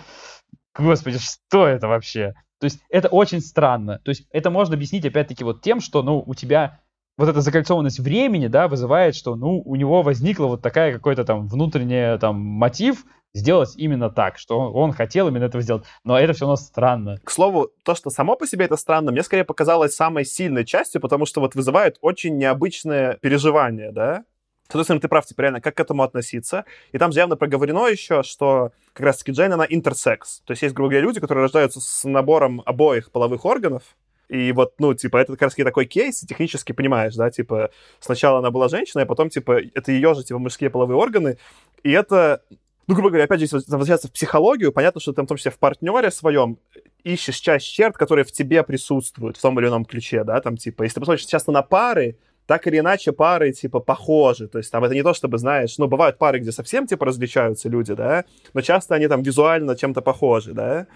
господи, что это вообще? То есть это очень странно. То есть это можно объяснить опять-таки вот тем, что, ну, у тебя вот эта закольцованность времени, да, вызывает, что, ну, у него возникла вот такая какой-то там внутренний там мотив, сделать именно так, что он хотел именно этого сделать. Но это все равно странно. К слову, то, что само по себе это странно, мне скорее показалось самой сильной частью, потому что вот вызывает очень необычное переживание, да? Соответственно, ты прав, типа, реально, как к этому относиться. И там же явно проговорено еще, что как раз-таки Джейн, она интерсекс. То есть есть, грубо говоря, люди, которые рождаются с набором обоих половых органов, и вот, ну, типа, это как раз такой кейс, технически понимаешь, да, типа, сначала она была женщиной, а потом, типа, это ее же, типа, мужские половые органы, и это, ну, грубо говоря, опять же, если возвращаться в психологию, понятно, что ты, в том числе, в партнере своем ищешь часть черт, которые в тебе присутствуют в том или ином ключе, да, там, типа, если ты посмотришь часто на пары, так или иначе пары, типа, похожи. То есть там это не то, чтобы, знаешь, ну, бывают пары, где совсем, типа, различаются люди, да, но часто они там визуально чем-то похожи, да.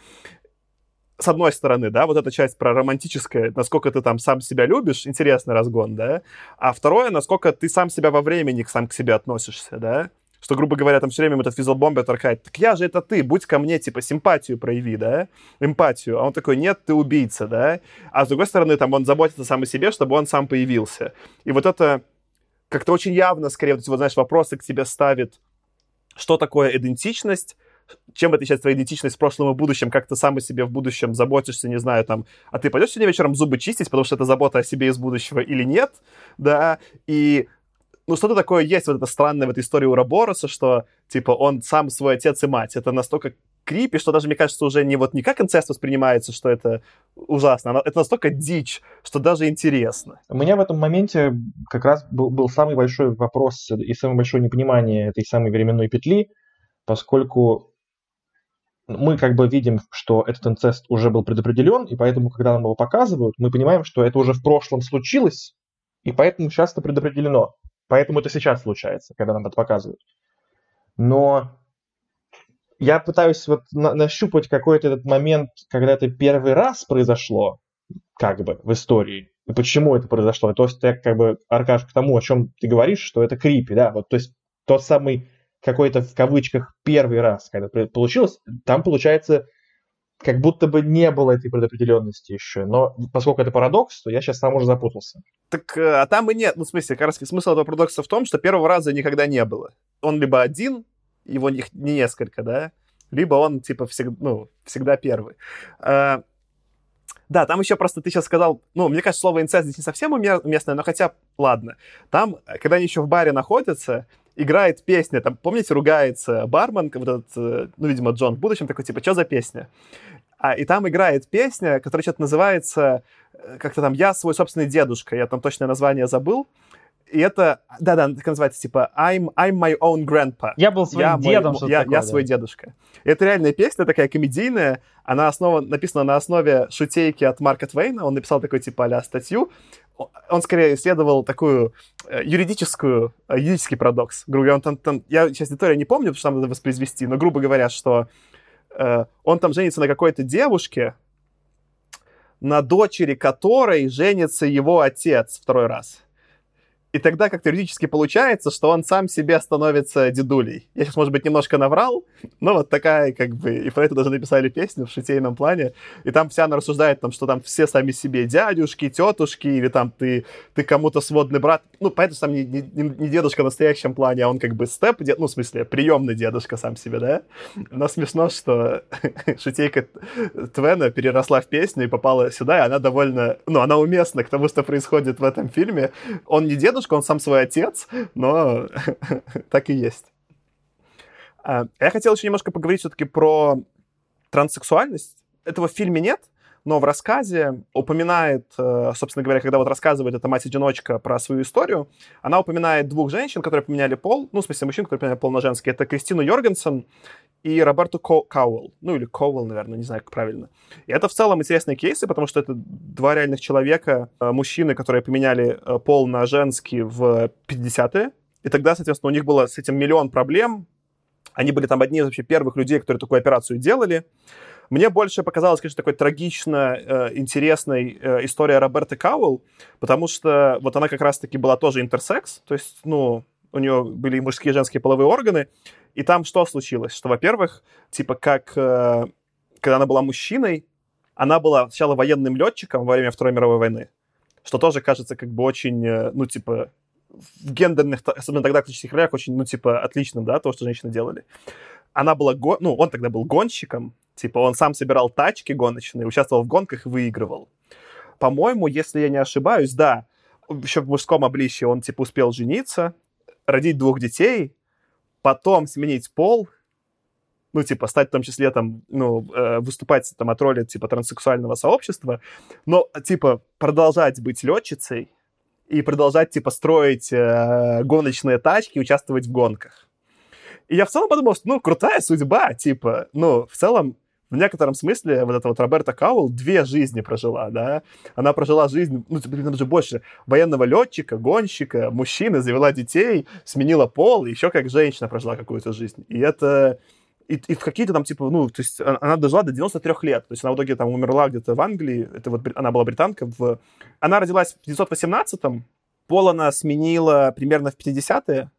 С одной стороны, да, вот эта часть про романтическое, насколько ты там сам себя любишь, интересный разгон, да. А второе, насколько ты сам себя во времени сам к себе относишься, да что, грубо говоря, там все время этот физлбомбер торкает, так я же это ты, будь ко мне, типа, симпатию прояви, да, эмпатию. А он такой, нет, ты убийца, да. А с другой стороны, там, он заботится сам о себе, чтобы он сам появился. И вот это как-то очень явно, скорее, вот вот, знаешь, вопросы к тебе ставит, что такое идентичность, чем отличается твоя идентичность в прошлом и будущем, как ты сам о себе в будущем заботишься, не знаю, там, а ты пойдешь сегодня вечером зубы чистить, потому что это забота о себе из будущего или нет, да, и ну, что-то такое есть вот это странное в этой истории у Рабороса, что, типа, он сам свой отец и мать. Это настолько крипи, что даже, мне кажется, уже не вот не как инцест воспринимается, что это ужасно, это настолько дичь, что даже интересно. У меня в этом моменте как раз был, был самый большой вопрос и самое большое непонимание этой самой временной петли, поскольку мы как бы видим, что этот инцест уже был предопределен, и поэтому, когда нам его показывают, мы понимаем, что это уже в прошлом случилось, и поэтому часто предопределено. Поэтому это сейчас случается, когда нам это показывают. Но я пытаюсь вот на- нащупать какой-то этот момент, когда это первый раз произошло, как бы, в истории. И почему это произошло. То есть, я как бы, Аркаш, к тому, о чем ты говоришь, что это крипи, да, вот, то есть, тот самый какой-то, в кавычках, первый раз, когда получилось, там, получается, как будто бы не было этой предопределенности еще. Но поскольку это парадокс, то я сейчас сам уже запутался. Так, э, а там и нет. Ну, в смысле, как раз смысл этого парадокса в том, что первого раза никогда не было. Он либо один, его не, не несколько, да, либо он, типа, всег, ну, всегда первый. А, да, там еще просто ты сейчас сказал, ну, мне кажется, слово инцест здесь не совсем уместное, но хотя, ладно. Там, когда они еще в баре находятся, играет песня, там, помните, ругается бармен, вот этот, э, ну, видимо, Джон в будущем такой, типа, что за песня? А, и там играет песня, которая что-то называется, э, как-то там «Я свой собственный дедушка», я там точное название забыл. И это, да-да, так называется, типа I'm, I'm my own grandpa. Я был своим я дедом, мой, я, такое, я да. свой дедушка. И это реальная песня, такая комедийная. Она основа, написана на основе шутейки от Марка Твейна. Он написал такой, типа, а статью. Он скорее исследовал такую э, юридическую, э, юридический парадокс. Грубо говоря, он там, там, я сейчас историю не помню, потому что там надо воспроизвести, но грубо говоря, что э, он там женится на какой-то девушке, на дочери которой женится его отец второй раз. И тогда как-то юридически получается, что он сам себе становится дедулей. Я сейчас, может быть, немножко наврал, но вот такая, как бы, и про это даже написали песню в шитейном плане. И там вся она рассуждает, там, что там все сами себе дядюшки, тетушки, или там ты, ты кому-то сводный брат. Ну, что там не, не, не дедушка в настоящем плане, а он как бы степ, дед, ну, в смысле, приемный дедушка сам себе, да? Но смешно, что шитейка Твена переросла в песню и попала сюда, и она довольно, ну, она уместна к тому, что происходит в этом фильме. Он не дедушка, он сам свой отец, но так и есть. А, я хотел еще немножко поговорить все-таки про транссексуальность. Этого в фильме нет, но в рассказе упоминает, э, собственно говоря, когда вот рассказывает эта мать-одиночка про свою историю, она упоминает двух женщин, которые поменяли пол, ну, в смысле, мужчин, которые поменяли пол на женский. Это Кристину Йоргенсен и Роберту Ко Кауэлл. Ну, или Коуэлл, наверное, не знаю, как правильно. И это в целом интересные кейсы, потому что это два реальных человека, э, мужчины, которые поменяли э, пол на женский в 50-е. И тогда, соответственно, у них было с этим миллион проблем. Они были там одни из вообще первых людей, которые такую операцию делали. Мне больше показалась, конечно, такой трагично э, интересной э, история Роберты Кауэлл, потому что вот она как раз-таки была тоже интерсекс, то есть, ну, у нее были и мужские и женские половые органы, и там что случилось? Что, во-первых, типа как, э, когда она была мужчиной, она была сначала военным летчиком во время Второй мировой войны, что тоже кажется как бы очень, э, ну, типа, в гендерных, особенно тогда, в классических ролях, очень, ну, типа, отличным, да, то, что женщины делали. Она была, го... ну, он тогда был гонщиком, типа, он сам собирал тачки гоночные, участвовал в гонках и выигрывал. По-моему, если я не ошибаюсь, да, еще в мужском обличье он, типа, успел жениться, родить двух детей, потом сменить пол, ну, типа, стать в том числе там, ну, э, выступать там от роли, типа, транссексуального сообщества, но, типа, продолжать быть летчицей и продолжать, типа, строить э, гоночные тачки, участвовать в гонках. И я в целом подумал, что, ну, крутая судьба, типа, ну, в целом, в некотором смысле вот эта вот Роберта Каул две жизни прожила, да. Она прожила жизнь, ну, блин, даже больше, военного летчика, гонщика, мужчины, завела детей, сменила пол, еще как женщина прожила какую-то жизнь. И это... И, и в какие-то там, типа, ну, то есть она дожила до 93 лет. То есть она в итоге там умерла где-то в Англии. Это вот она была британка. В... Она родилась в 1918-м. Пол она сменила примерно в 50-е.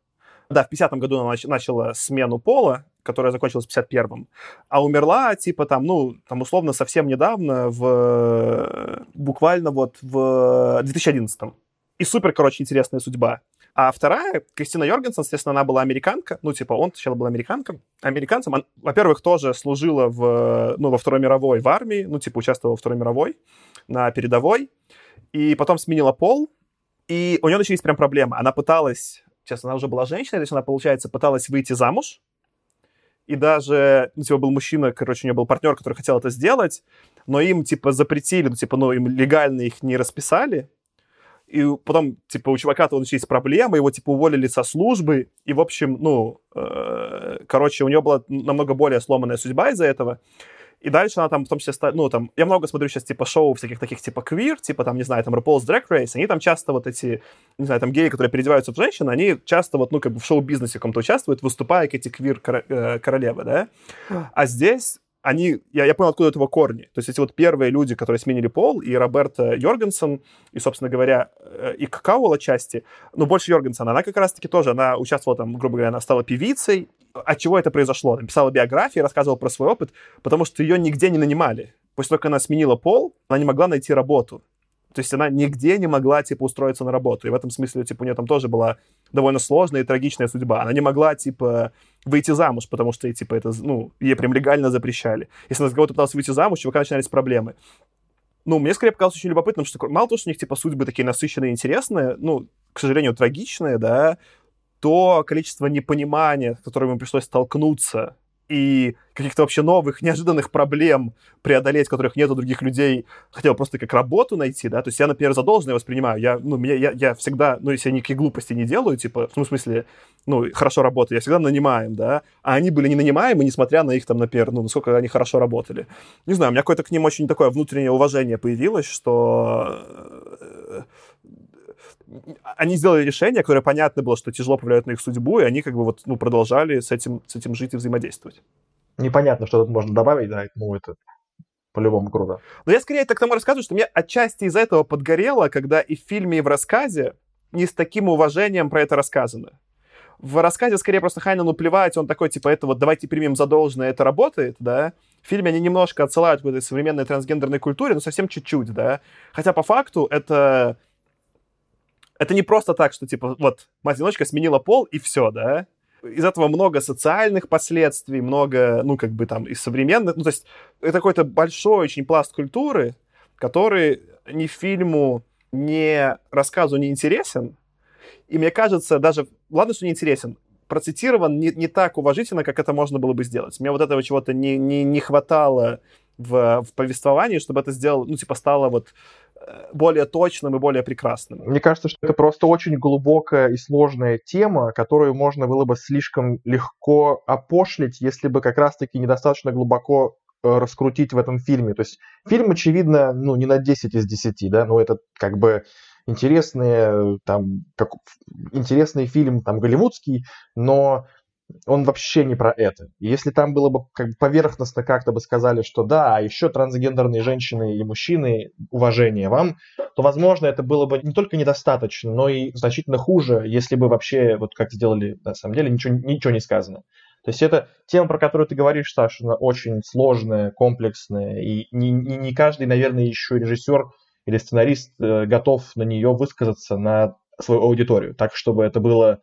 Да, в 50-м году она начала смену пола, которая закончилась в 51-м. А умерла, типа, там, ну, там, условно, совсем недавно, в... буквально вот в 2011-м. И супер, короче, интересная судьба. А вторая, Кристина Йоргенсен, естественно, она была американка. Ну, типа, он сначала был американком. Американцем. Он, во-первых, тоже служила в, ну, во Второй мировой в армии. Ну, типа, участвовала во Второй мировой на передовой. И потом сменила пол. И у нее начались прям проблемы. Она пыталась... Сейчас она уже была женщиной, то есть она, получается, пыталась выйти замуж. И даже, ну, типа, был мужчина, короче, у нее был партнер, который хотел это сделать, но им, типа, запретили, ну, типа, ну, им легально их не расписали, и потом, типа, у чувака-то начались проблемы, его, типа, уволили со службы, и, в общем, ну, э, короче, у него была намного более сломанная судьба из-за этого. И дальше она там, в том числе, ну, там, я много смотрю сейчас, типа, шоу всяких таких, типа, квир, типа, там, не знаю, там, RuPaul's Drag Race, они там часто вот эти, не знаю, там, геи, которые переодеваются в женщин, они часто вот, ну, как бы в шоу-бизнесе каком-то участвуют, выступая как эти квир-королевы, да? А здесь они, я, я понял, откуда этого корни. То есть эти вот первые люди, которые сменили пол, и Роберта Йоргенсен, и, собственно говоря, э, и Какао отчасти, но больше Йоргенсен, она как раз-таки тоже, она участвовала там, грубо говоря, она стала певицей. От чего это произошло? Она писала биографии, рассказывала про свой опыт, потому что ее нигде не нанимали. После того, как она сменила пол, она не могла найти работу. То есть она нигде не могла, типа, устроиться на работу. И в этом смысле, типа, у нее там тоже была довольно сложная и трагичная судьба. Она не могла, типа, выйти замуж, потому что, типа, это, ну, ей прям легально запрещали. Если она с кого-то пыталась выйти замуж, у начинались проблемы. Ну, мне скорее показалось очень любопытным, что мало того, что у них, типа, судьбы такие насыщенные и интересные, ну, к сожалению, трагичные, да, то количество непонимания, с которым им пришлось столкнуться и каких-то вообще новых, неожиданных проблем преодолеть, которых нет у других людей, хотя бы просто как работу найти, да, то есть я, например, за должное воспринимаю, я, ну, меня, я, я всегда, ну, если я никакие глупости не делаю, типа, ну, в смысле, ну, хорошо работаю, я всегда нанимаем, да, а они были не нанимаемы, несмотря на их, там, например, ну, насколько они хорошо работали. Не знаю, у меня какое-то к ним очень такое внутреннее уважение появилось, что э, они сделали решение, которое понятно было, что тяжело повлияет на их судьбу, и они как бы вот, ну, продолжали с этим, с этим жить и взаимодействовать. Непонятно, что тут можно добавить, да, ну, это по-любому круто. Но я скорее так тому рассказываю, что мне отчасти из-за этого подгорело, когда и в фильме, и в рассказе не с таким уважением про это рассказано. В рассказе скорее просто Хайнану плевать, он такой, типа, это вот давайте примем за должное, это работает, да. В фильме они немножко отсылают к этой современной трансгендерной культуре, но совсем чуть-чуть, да. Хотя по факту это это не просто так, что, типа, вот, мать-одиночка сменила пол, и все, да? Из этого много социальных последствий, много, ну, как бы там, и современных. Ну, то есть это какой-то большой очень пласт культуры, который ни фильму, ни рассказу не интересен. И мне кажется, даже, ладно, что не интересен, процитирован не, не так уважительно, как это можно было бы сделать. Мне вот этого чего-то не, не, не хватало в, в повествовании, чтобы это сделал, ну, типа, стало вот более точным и более прекрасным. Мне кажется, что это просто очень глубокая и сложная тема, которую можно было бы слишком легко опошлить, если бы как раз-таки недостаточно глубоко э, раскрутить в этом фильме. То есть фильм, очевидно, ну, не на 10 из 10, да, но это как бы интересный, там, как, интересный фильм, там, голливудский, но он вообще не про это. если там было бы как бы поверхностно как-то бы сказали, что да, а еще трансгендерные женщины и мужчины, уважение вам, то, возможно, это было бы не только недостаточно, но и значительно хуже, если бы вообще, вот как сделали на самом деле, ничего, ничего не сказано. То есть это тема, про которую ты говоришь, Саша, она очень сложная, комплексная, и не, не, не каждый, наверное, еще режиссер или сценарист э, готов на нее высказаться на свою аудиторию, так, чтобы это было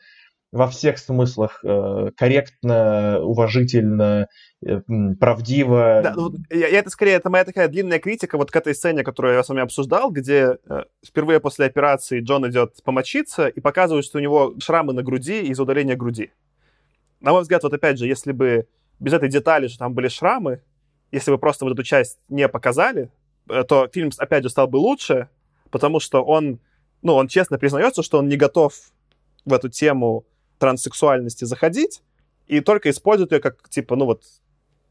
во всех смыслах э, корректно, уважительно, э, правдиво. Да, ну, я, я это скорее, это моя такая длинная критика вот к этой сцене, которую я с вами обсуждал, где э, впервые после операции Джон идет помочиться и показывает, что у него шрамы на груди из-за удаления груди. На мой взгляд, вот опять же, если бы без этой детали, что там были шрамы, если бы просто вот эту часть не показали, то фильм, опять же, стал бы лучше, потому что он, ну, он честно признается, что он не готов в эту тему транссексуальности заходить, и только используют ее как, типа, ну вот,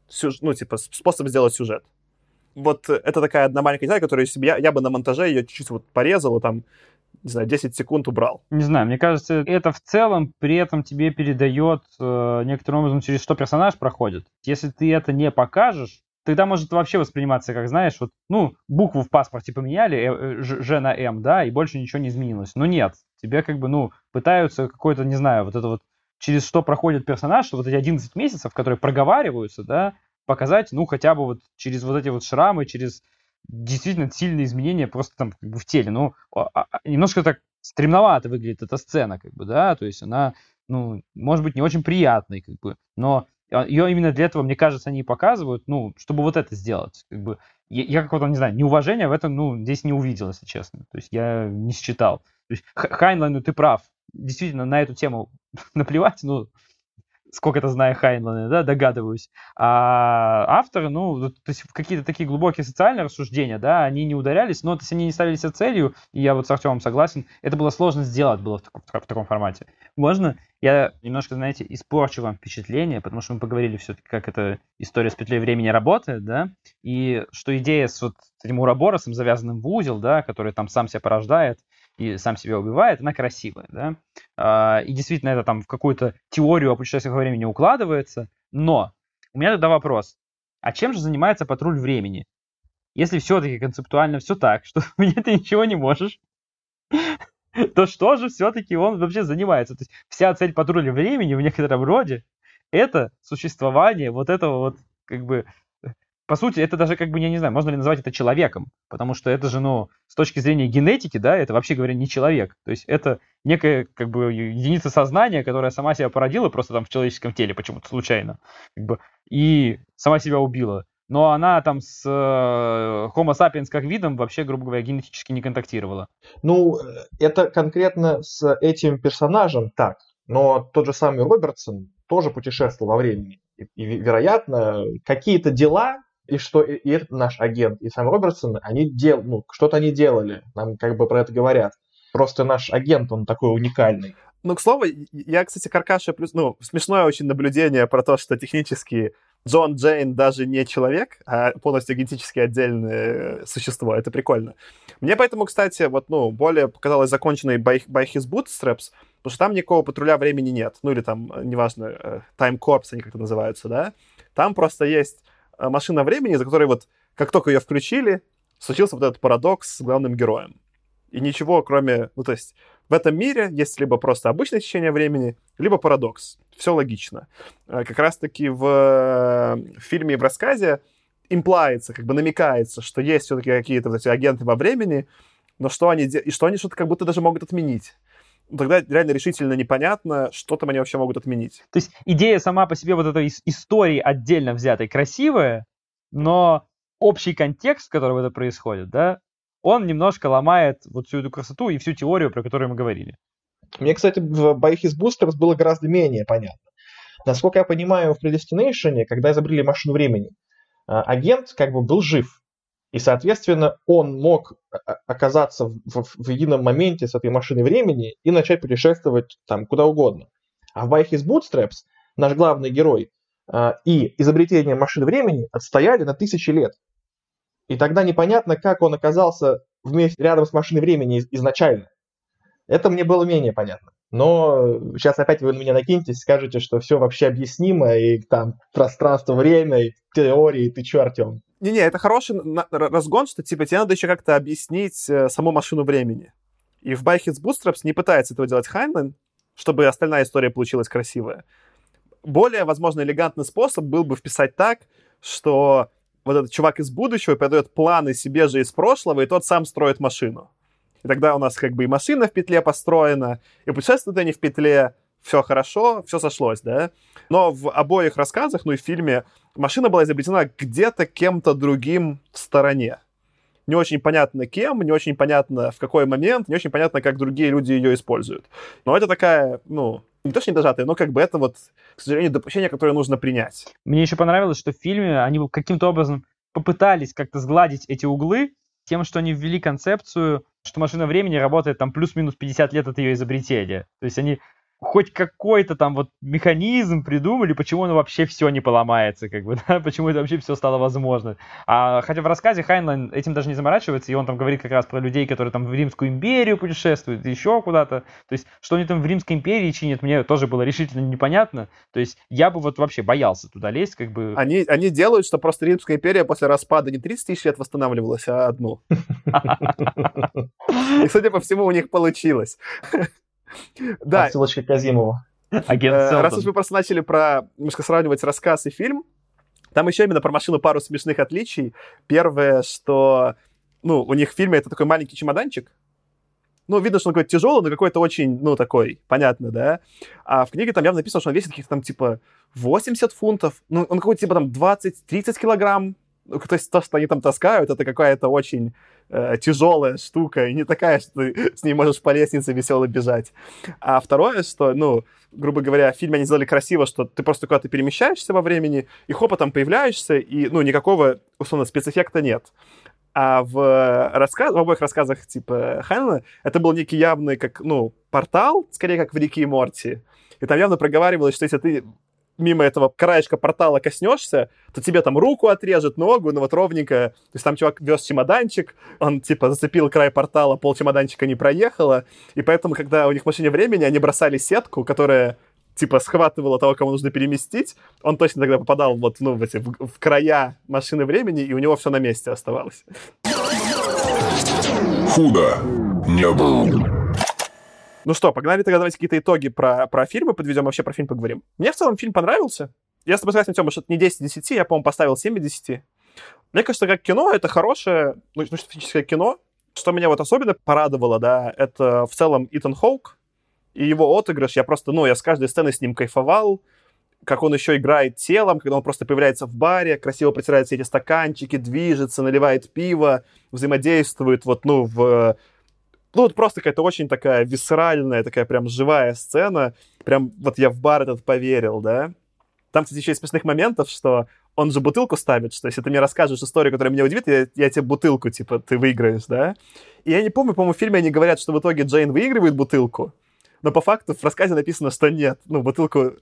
сюж... ну, типа, способ сделать сюжет. Вот это такая одна маленькая деталь, которую себе я, я бы на монтаже ее чуть-чуть вот порезал, там, не знаю, 10 секунд убрал. Не знаю, мне кажется, это в целом при этом тебе передает э, некоторым образом, через что персонаж проходит. Если ты это не покажешь, тогда может вообще восприниматься, как знаешь, вот, ну, букву в паспорте поменяли, э, э, Ж на М, да, и больше ничего не изменилось. Но нет, тебе как бы, ну, пытаются какой-то, не знаю, вот это вот, через что проходит персонаж, вот эти 11 месяцев, которые проговариваются, да, показать, ну, хотя бы вот через вот эти вот шрамы, через действительно сильные изменения просто там как бы в теле. Ну, а, а, немножко так стремновато выглядит эта сцена, как бы, да, то есть она, ну, может быть, не очень приятной, как бы, но ее именно для этого, мне кажется, они и показывают, ну, чтобы вот это сделать, как бы, я, я какого-то, не знаю, неуважения в этом, ну, здесь не увидел, если честно, то есть я не считал. То есть Хайнлайну ты прав. Действительно, на эту тему наплевать, ну, сколько это знаю Хайнлайна, да, догадываюсь. А авторы, ну, то есть какие-то такие глубокие социальные рассуждения, да, они не ударялись, но то есть они не ставили себе целью, и я вот с Артемом согласен, это было сложно сделать было в таком, в таком формате. Можно я немножко, знаете, испорчу вам впечатление, потому что мы поговорили все-таки, как эта история с петлей времени работает, да, и что идея с вот этим уроборосом, завязанным в узел, да, который там сам себя порождает, и сам себя убивает, она красивая, да. А, и действительно это там в какую-то теорию о путешествиях во времени укладывается, но у меня тогда вопрос. А чем же занимается патруль времени? Если все-таки концептуально все так, что мне ты ничего не можешь, то что же все-таки он вообще занимается? То есть вся цель патруля времени в некотором роде это существование вот этого вот как бы по сути, это даже как бы, я не знаю, можно ли назвать это человеком, потому что это же, ну, с точки зрения генетики, да, это вообще говоря не человек. То есть это некая, как бы, единица сознания, которая сама себя породила просто там в человеческом теле почему-то случайно, как бы, и сама себя убила. Но она там с э, Homo sapiens как видом вообще, грубо говоря, генетически не контактировала. Ну, это конкретно с этим персонажем так. Но тот же самый Робертсон тоже путешествовал во времени. И, вероятно, какие-то дела и что и, и этот наш агент, и сам Робертсон, они дел, ну, что-то они делали, нам как бы про это говорят. Просто наш агент, он такой уникальный. Ну, к слову, я, кстати, Каркаша плюс... Ну, смешное очень наблюдение про то, что технически Джон Джейн даже не человек, а полностью генетически отдельное существо. Это прикольно. Мне поэтому, кстати, вот, ну, более показалось законченной by, by His Bootstraps, потому что там никакого патруля времени нет. Ну, или там, неважно, э, Time Corps они как-то называются, да? Там просто есть Э, машина времени, за которой вот, как только ее включили, случился вот этот парадокс с главным героем. И ничего, кроме... Ну, то есть в этом мире есть либо просто обычное течение времени, либо парадокс. Все логично. Э, как раз-таки в, э, фильме и в рассказе имплается, как бы намекается, что есть все-таки какие-то вот эти агенты во времени, но что они, и что они что-то как будто даже могут отменить. Тогда реально решительно непонятно, что там они вообще могут отменить. То есть идея сама по себе вот этой истории отдельно взятой красивая, но общий контекст, в котором это происходит, да, он немножко ломает вот всю эту красоту и всю теорию, про которую мы говорили. Мне, кстати, в Боих из Boosters было гораздо менее понятно. Насколько я понимаю, в Predestination, когда изобрели машину времени, а, агент как бы был жив. И, соответственно, он мог оказаться в, в, в едином моменте с этой машиной времени и начать путешествовать там куда угодно. А в байке с Bootstraps наш главный герой э, и изобретение машины времени отстояли на тысячи лет. И тогда непонятно, как он оказался вместе рядом с машиной времени изначально. Это мне было менее понятно. Но сейчас опять вы на меня накинетесь, скажете, что все вообще объяснимо, и там пространство, время, и теории, ты чё, Артем? Не-не, это хороший разгон, что типа тебе надо еще как-то объяснить э, саму машину времени. И в By His Bootstraps не пытается этого делать Хайнлайн, чтобы остальная история получилась красивая. Более, возможно, элегантный способ был бы вписать так, что вот этот чувак из будущего передает планы себе же из прошлого, и тот сам строит машину. И тогда у нас как бы и машина в петле построена, и путешествуют они в петле, все хорошо, все сошлось, да. Но в обоих рассказах, ну и в фильме, машина была изобретена где-то кем-то другим в стороне. Не очень понятно кем, не очень понятно в какой момент, не очень понятно, как другие люди ее используют. Но это такая, ну, не то, что не дожатая, но как бы это вот, к сожалению, допущение, которое нужно принять. Мне еще понравилось, что в фильме они каким-то образом попытались как-то сгладить эти углы тем, что они ввели концепцию, что машина времени работает там плюс-минус 50 лет от ее изобретения. То есть они хоть какой-то там вот механизм придумали, почему оно вообще все не поломается, как бы, да, почему это вообще все стало возможно. А, хотя в рассказе Хайнлайн этим даже не заморачивается, и он там говорит как раз про людей, которые там в Римскую империю путешествуют, еще куда-то. То есть, что они там в Римской империи чинят, мне тоже было решительно непонятно. То есть, я бы вот вообще боялся туда лезть, как бы. Они, они делают, что просто Римская империя после распада не 30 тысяч лет восстанавливалась, а одну. И, судя по всему, у них получилось. Да. Отсылочка к Казимову. Агент э, Раз уж мы просто начали про, немножко сравнивать рассказ и фильм, там еще именно про машину пару смешных отличий. Первое, что, ну, у них в фильме это такой маленький чемоданчик, ну, видно, что он какой-то тяжелый, но какой-то очень, ну, такой, понятно, да. А в книге там явно написано, что он весит каких-то там, типа, 80 фунтов. Ну, он какой-то, типа, там, 20-30 килограмм. Ну, то есть то, что они там таскают, это какая-то очень э, тяжелая штука, и не такая, что ты с ней можешь по лестнице весело бежать. А второе, что, ну, грубо говоря, в фильме они сделали красиво, что ты просто куда-то перемещаешься во времени, и хопа там появляешься, и, ну, никакого, условно, спецэффекта нет. А в, рассказ, в обоих рассказах, типа, Ханна, это был некий явный, как, ну, портал, скорее, как в Рике и Морти. И там явно проговаривалось, что если ты мимо этого краешка портала коснешься, то тебе там руку отрежет, ногу, ну вот ровненько. То есть там чувак вез чемоданчик, он типа зацепил край портала, пол чемоданчика не проехало, и поэтому, когда у них машине времени, они бросали сетку, которая типа схватывала того, кого нужно переместить, он точно тогда попадал вот, ну, в, эти, в, в края машины времени, и у него все на месте оставалось. Худо не был. Ну что, погнали тогда давайте какие-то итоги про, про фильмы подведем, вообще про фильм поговорим. Мне в целом фильм понравился. Я с тобой согласен, Тёма, что это не 10 из 10, я, по-моему, поставил 7 из 10. Мне кажется, как кино, это хорошее, ну, фантастическое кино. Что меня вот особенно порадовало, да, это в целом Итан Хоук и его отыгрыш. Я просто, ну, я с каждой сцены с ним кайфовал как он еще играет телом, когда он просто появляется в баре, красиво протирает все эти стаканчики, движется, наливает пиво, взаимодействует вот, ну, в ну, вот просто какая-то очень такая висцеральная, такая прям живая сцена. Прям вот я в бар этот поверил, да. Там, кстати, еще из смешных моментов, что он же бутылку ставит, что если ты мне расскажешь историю, которая меня удивит, я, я тебе бутылку, типа, ты выиграешь, да? И я не помню, по-моему, в фильме они говорят, что в итоге Джейн выигрывает бутылку, но по факту в рассказе написано, что нет. Ну, бутылку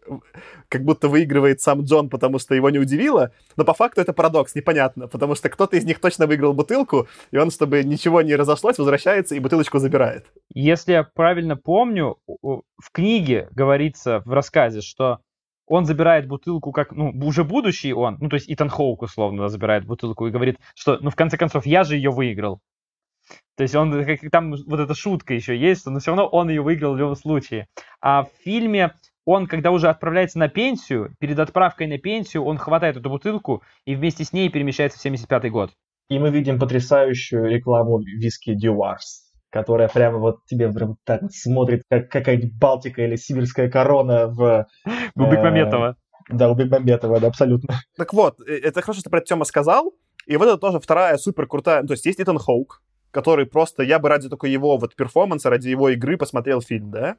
как будто выигрывает сам Джон, потому что его не удивило, но по факту это парадокс, непонятно, потому что кто-то из них точно выиграл бутылку, и он, чтобы ничего не разошлось, возвращается и бутылочку забирает. Если я правильно помню, в книге говорится в рассказе, что он забирает бутылку как, ну, уже будущий он, ну, то есть Итан Хоук, условно, забирает бутылку и говорит, что, ну, в конце концов, я же ее выиграл. То есть он, как, там вот эта шутка еще есть, но все равно он ее выиграл в любом случае. А в фильме он, когда уже отправляется на пенсию, перед отправкой на пенсию, он хватает эту бутылку и вместе с ней перемещается в 75-й год. И мы видим потрясающую рекламу виски Дюарс, которая прямо вот тебе прям так смотрит, как какая-нибудь Балтика или Сибирская корона в... У Бекмаметова. Да, у Бекмаметова, да, абсолютно. Так вот, э, это хорошо, что ты про это Тёма сказал. И вот это тоже вторая супер крутая... То есть есть Итан Хоук, который просто, я бы ради только его вот перформанса, ради его игры посмотрел фильм, да?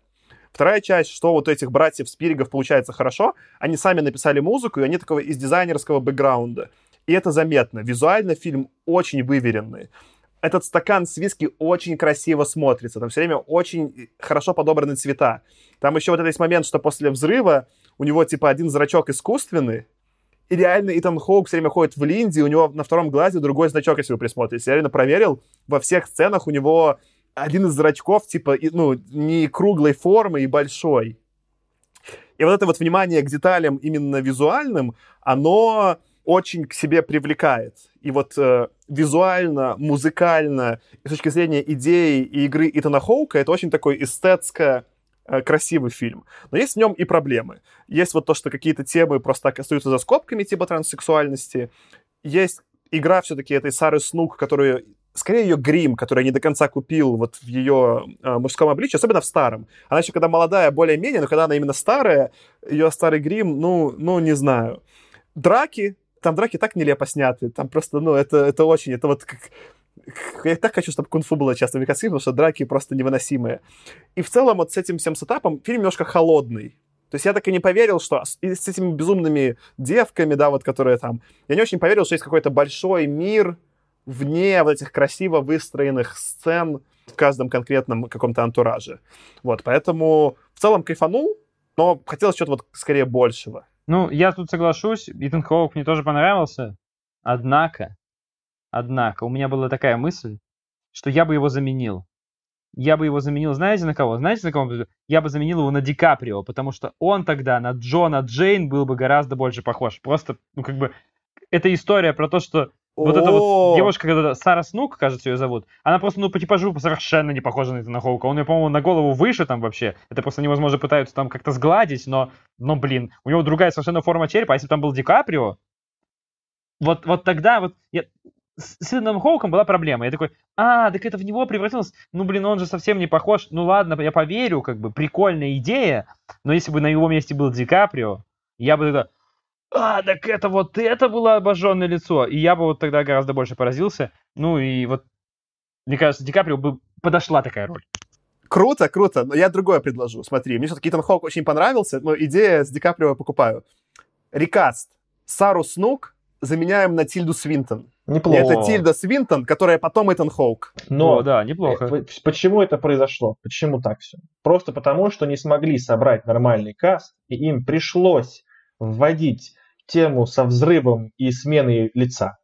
Вторая часть, что вот этих братьев Спиригов получается хорошо, они сами написали музыку, и они такого из дизайнерского бэкграунда. И это заметно. Визуально фильм очень выверенный. Этот стакан с виски очень красиво смотрится. Там все время очень хорошо подобраны цвета. Там еще вот этот момент, что после взрыва у него типа один зрачок искусственный, и реально Итан Хоук все время ходит в линзе, у него на втором глазе другой значок, если вы присмотритесь. Я реально проверил, во всех сценах у него один из зрачков, типа, ну, не круглой формы и большой. И вот это вот внимание к деталям именно визуальным, оно очень к себе привлекает. И вот э, визуально, музыкально, с точки зрения идеи и игры Итана Хоука, это очень такой эстетско Э, красивый фильм. Но есть в нем и проблемы. Есть вот то, что какие-то темы просто так остаются за скобками, типа транссексуальности. Есть игра все-таки этой Сары Снук, которую скорее ее грим, который я не до конца купил вот в ее э, мужском обличии, особенно в старом. Она еще когда молодая, более-менее, но когда она именно старая, ее старый грим, ну, ну, не знаю. Драки, там драки так нелепо сняты, там просто, ну, это, это очень, это вот как... Я так хочу, чтобы кунг-фу было часто в потому что драки просто невыносимые. И в целом вот с этим всем сетапом фильм немножко холодный. То есть я так и не поверил, что с этими безумными девками, да, вот которые там... Я не очень поверил, что есть какой-то большой мир, вне вот этих красиво выстроенных сцен в каждом конкретном каком-то антураже. Вот, поэтому в целом кайфанул, но хотелось что-то вот скорее большего. Ну, я тут соглашусь, Итан Хоук мне тоже понравился, однако, однако, у меня была такая мысль, что я бы его заменил. Я бы его заменил, знаете, на кого? Знаете, на кого? Я бы заменил его на Ди Каприо, потому что он тогда на Джона Джейн был бы гораздо больше похож. Просто, ну, как бы, это история про то, что вот эта вот девушка, когда Сара Снук, кажется, ее зовут, она просто, ну, по типажу совершенно не похожа на Итана Хоука. Он ее, по-моему, на голову выше там вообще. Это просто невозможно пытаются там как-то сгладить, но, но, блин, у него другая совершенно форма черепа. А если бы там был Ди Каприо, вот, вот тогда вот... Я, с Итаном Хоуком была проблема. Я такой, а, так это в него превратилось. Ну, блин, он же совсем не похож. Ну, ладно, я поверю, как бы, прикольная идея. Но если бы на его месте был Ди Каприо, я бы тогда, а, так это вот это было обожженное лицо. И я бы вот тогда гораздо больше поразился. Ну и вот, мне кажется, Ди Каприо бы подошла такая роль. Круто, круто, но я другое предложу. Смотри, мне все-таки Итан Хоук очень понравился, но идея с Ди Каприо покупаю. Рекаст. Сару Снук заменяем на Тильду Свинтон. Неплохо. И это Тильда Свинтон, которая потом Итан Хоук. Но О, да, неплохо. э, Почему это произошло? Почему так все? Просто потому, что не смогли собрать нормальный каст, и им пришлось вводить тему со взрывом и сменой лица.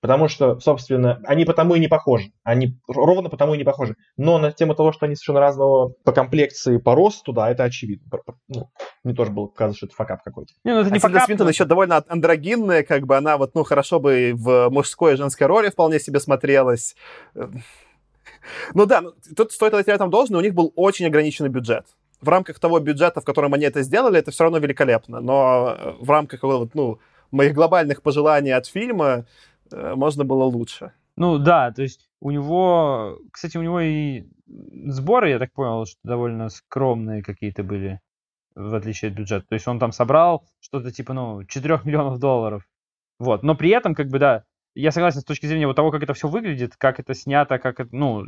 Потому что, собственно, они потому и не похожи. Они ровно потому и не похожи. Но на тему того, что они совершенно разного по комплекции, по росту, да, это очевидно. Ну, мне тоже было казалось, что это факап какой-то. Не, ну это не а Тильда факап, Свинтон но- еще довольно андрогинная, как бы она вот, ну, хорошо бы и в мужской и женской роли вполне себе смотрелась. Ну да, ну, тут стоит отдать рядом должное, у них был очень ограниченный бюджет. В рамках того бюджета, в котором они это сделали, это все равно великолепно. Но э, в рамках ну, моих глобальных пожеланий от фильма э, можно было лучше. Ну да, то есть у него, кстати, у него и сборы, я так понял, что довольно скромные какие-то были, в отличие от бюджета. То есть он там собрал что-то типа, ну, 4 миллионов долларов. Вот. Но при этом, как бы, да, я согласен с точки зрения вот того, как это все выглядит, как это снято, как это, ну,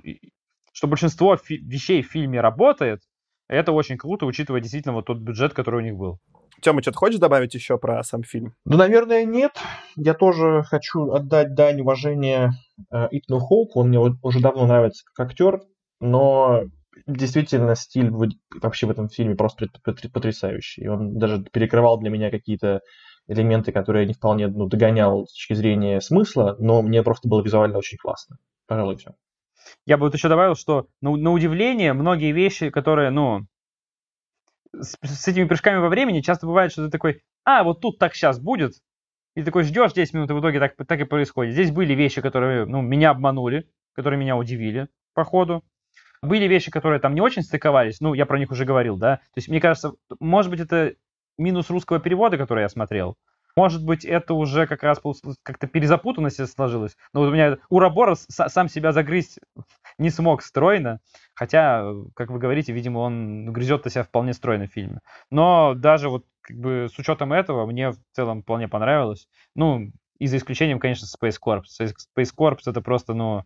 что большинство фи- вещей в фильме работает, это очень круто, учитывая действительно вот тот бюджет, который у них был. Тёма, что-то хочешь добавить еще про сам фильм? Ну, наверное, нет. Я тоже хочу отдать дань уважения э, Итану Хоуку. Он мне уже давно нравится как актер, но действительно стиль вообще в этом фильме просто пот- пот- потрясающий. Он даже перекрывал для меня какие-то элементы, которые я не вполне ну, догонял с точки зрения смысла, но мне просто было визуально очень классно. Пожалуй, все. Я бы вот еще добавил, что на, на удивление многие вещи, которые, ну, с, с этими прыжками во времени часто бывает, что ты такой, а, вот тут так сейчас будет, и такой ждешь 10 минут, и в итоге так, так и происходит. Здесь были вещи, которые, ну, меня обманули, которые меня удивили по ходу. Были вещи, которые там не очень стыковались, ну, я про них уже говорил, да. То есть, мне кажется, может быть, это минус русского перевода, который я смотрел. Может быть, это уже как раз как-то перезапутанность сложилась. Но вот у меня Ураборос са- сам себя загрызть не смог стройно. Хотя, как вы говорите, видимо, он грызет-то себя вполне стройно в фильме. Но даже вот как бы с учетом этого мне в целом вполне понравилось. Ну, и за исключением, конечно, Space Corps. Space Corps это просто, ну,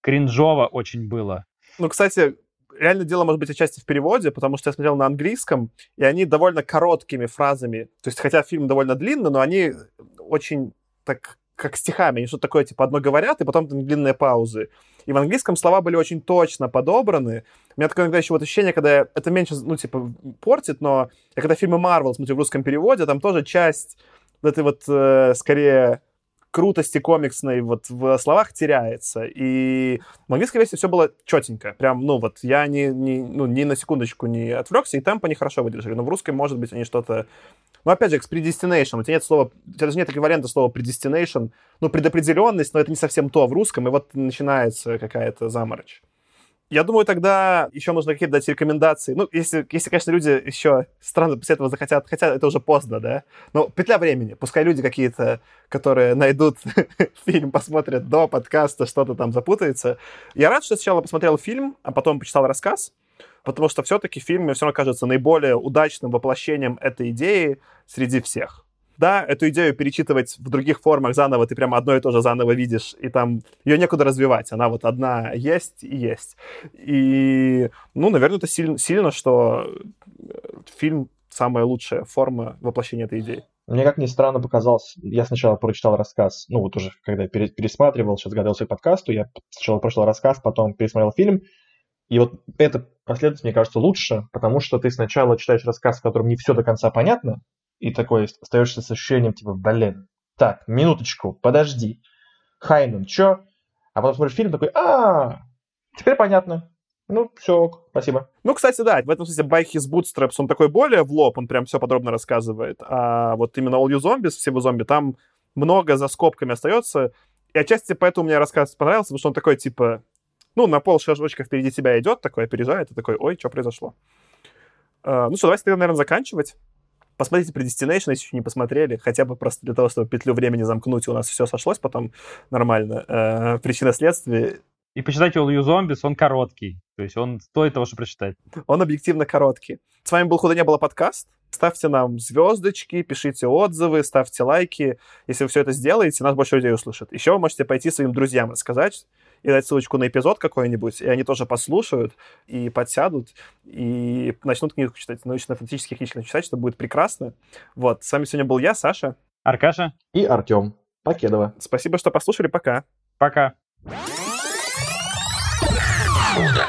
кринжово очень было. Ну, кстати, реально дело может быть отчасти в переводе, потому что я смотрел на английском, и они довольно короткими фразами, то есть хотя фильм довольно длинный, но они очень так как стихами, они что-то такое, типа, одно говорят, и потом там длинные паузы. И в английском слова были очень точно подобраны. У меня такое иногда еще вот ощущение, когда я- это меньше, ну, типа, портит, но я когда фильмы Marvel смотрю в русском переводе, там тоже часть вот этой вот, э, скорее, крутости комиксной вот в словах теряется. И в английской версии все было четенько. Прям, ну вот, я ни, ни, ну, ни на секундочку не отвлекся, и темп они хорошо выдержали. Но в русской, может быть, они что-то... Ну, опять же, predestination. У тебя нет слова... У тебя даже нет эквивалента слова predestination. Ну, предопределенность, но это не совсем то в русском, и вот начинается какая-то заморочь. Я думаю, тогда еще нужно какие-то дать рекомендации. Ну, если, если, конечно, люди еще странно после этого захотят, хотя это уже поздно, да? Но петля времени. Пускай люди какие-то, которые найдут фильм, посмотрят до подкаста, что-то там запутается. Я рад, что сначала посмотрел фильм, а потом почитал рассказ, потому что все-таки фильм мне все равно кажется наиболее удачным воплощением этой идеи среди всех да, эту идею перечитывать в других формах заново, ты прямо одно и то же заново видишь, и там ее некуда развивать, она вот одна есть и есть. И, ну, наверное, это сильно, сильно что фильм самая лучшая форма воплощения этой идеи. Мне, как ни странно, показалось, я сначала прочитал рассказ, ну вот уже когда пересматривал, сейчас готовился к подкасту, я сначала прочитал рассказ, потом пересмотрел фильм, и вот эта последовательность, мне кажется, лучше, потому что ты сначала читаешь рассказ, в котором не все до конца понятно, и такой остаешься с ощущением, типа, блин, так, минуточку, подожди. Хайнен, чё? А потом смотришь фильм такой, а, теперь понятно. Ну, все, спасибо. Ну, кстати, да, в этом смысле Байк из Bootstraps, он такой более в лоб, он прям все подробно рассказывает. А вот именно All You Zombies, все вы зомби, там много за скобками остается. И отчасти поэтому мне рассказ понравился, потому что он такой, типа, ну, на пол шажочка впереди тебя идет, такой опережает, и такой, ой, что произошло? Uh, ну что, давайте тогда, наверное, заканчивать. Посмотрите Predestination, если еще не посмотрели, хотя бы просто для того, чтобы петлю времени замкнуть, у нас все сошлось потом нормально. Э, причина следствия. И почитайте All You Zombies, он короткий. То есть он стоит того, чтобы прочитать. Он объективно короткий. С вами был Худо не было подкаст. Ставьте нам звездочки, пишите отзывы, ставьте лайки. Если вы все это сделаете, нас больше людей услышат. Еще вы можете пойти своим друзьям рассказать, и дать ссылочку на эпизод какой-нибудь, и они тоже послушают, и подсядут, и начнут книгу читать, научно-фантастических книжек читать, что будет прекрасно. Вот, с вами сегодня был я, Саша. Аркаша. И Артем. Покедова. Спасибо, что послушали. Пока. Пока. Худо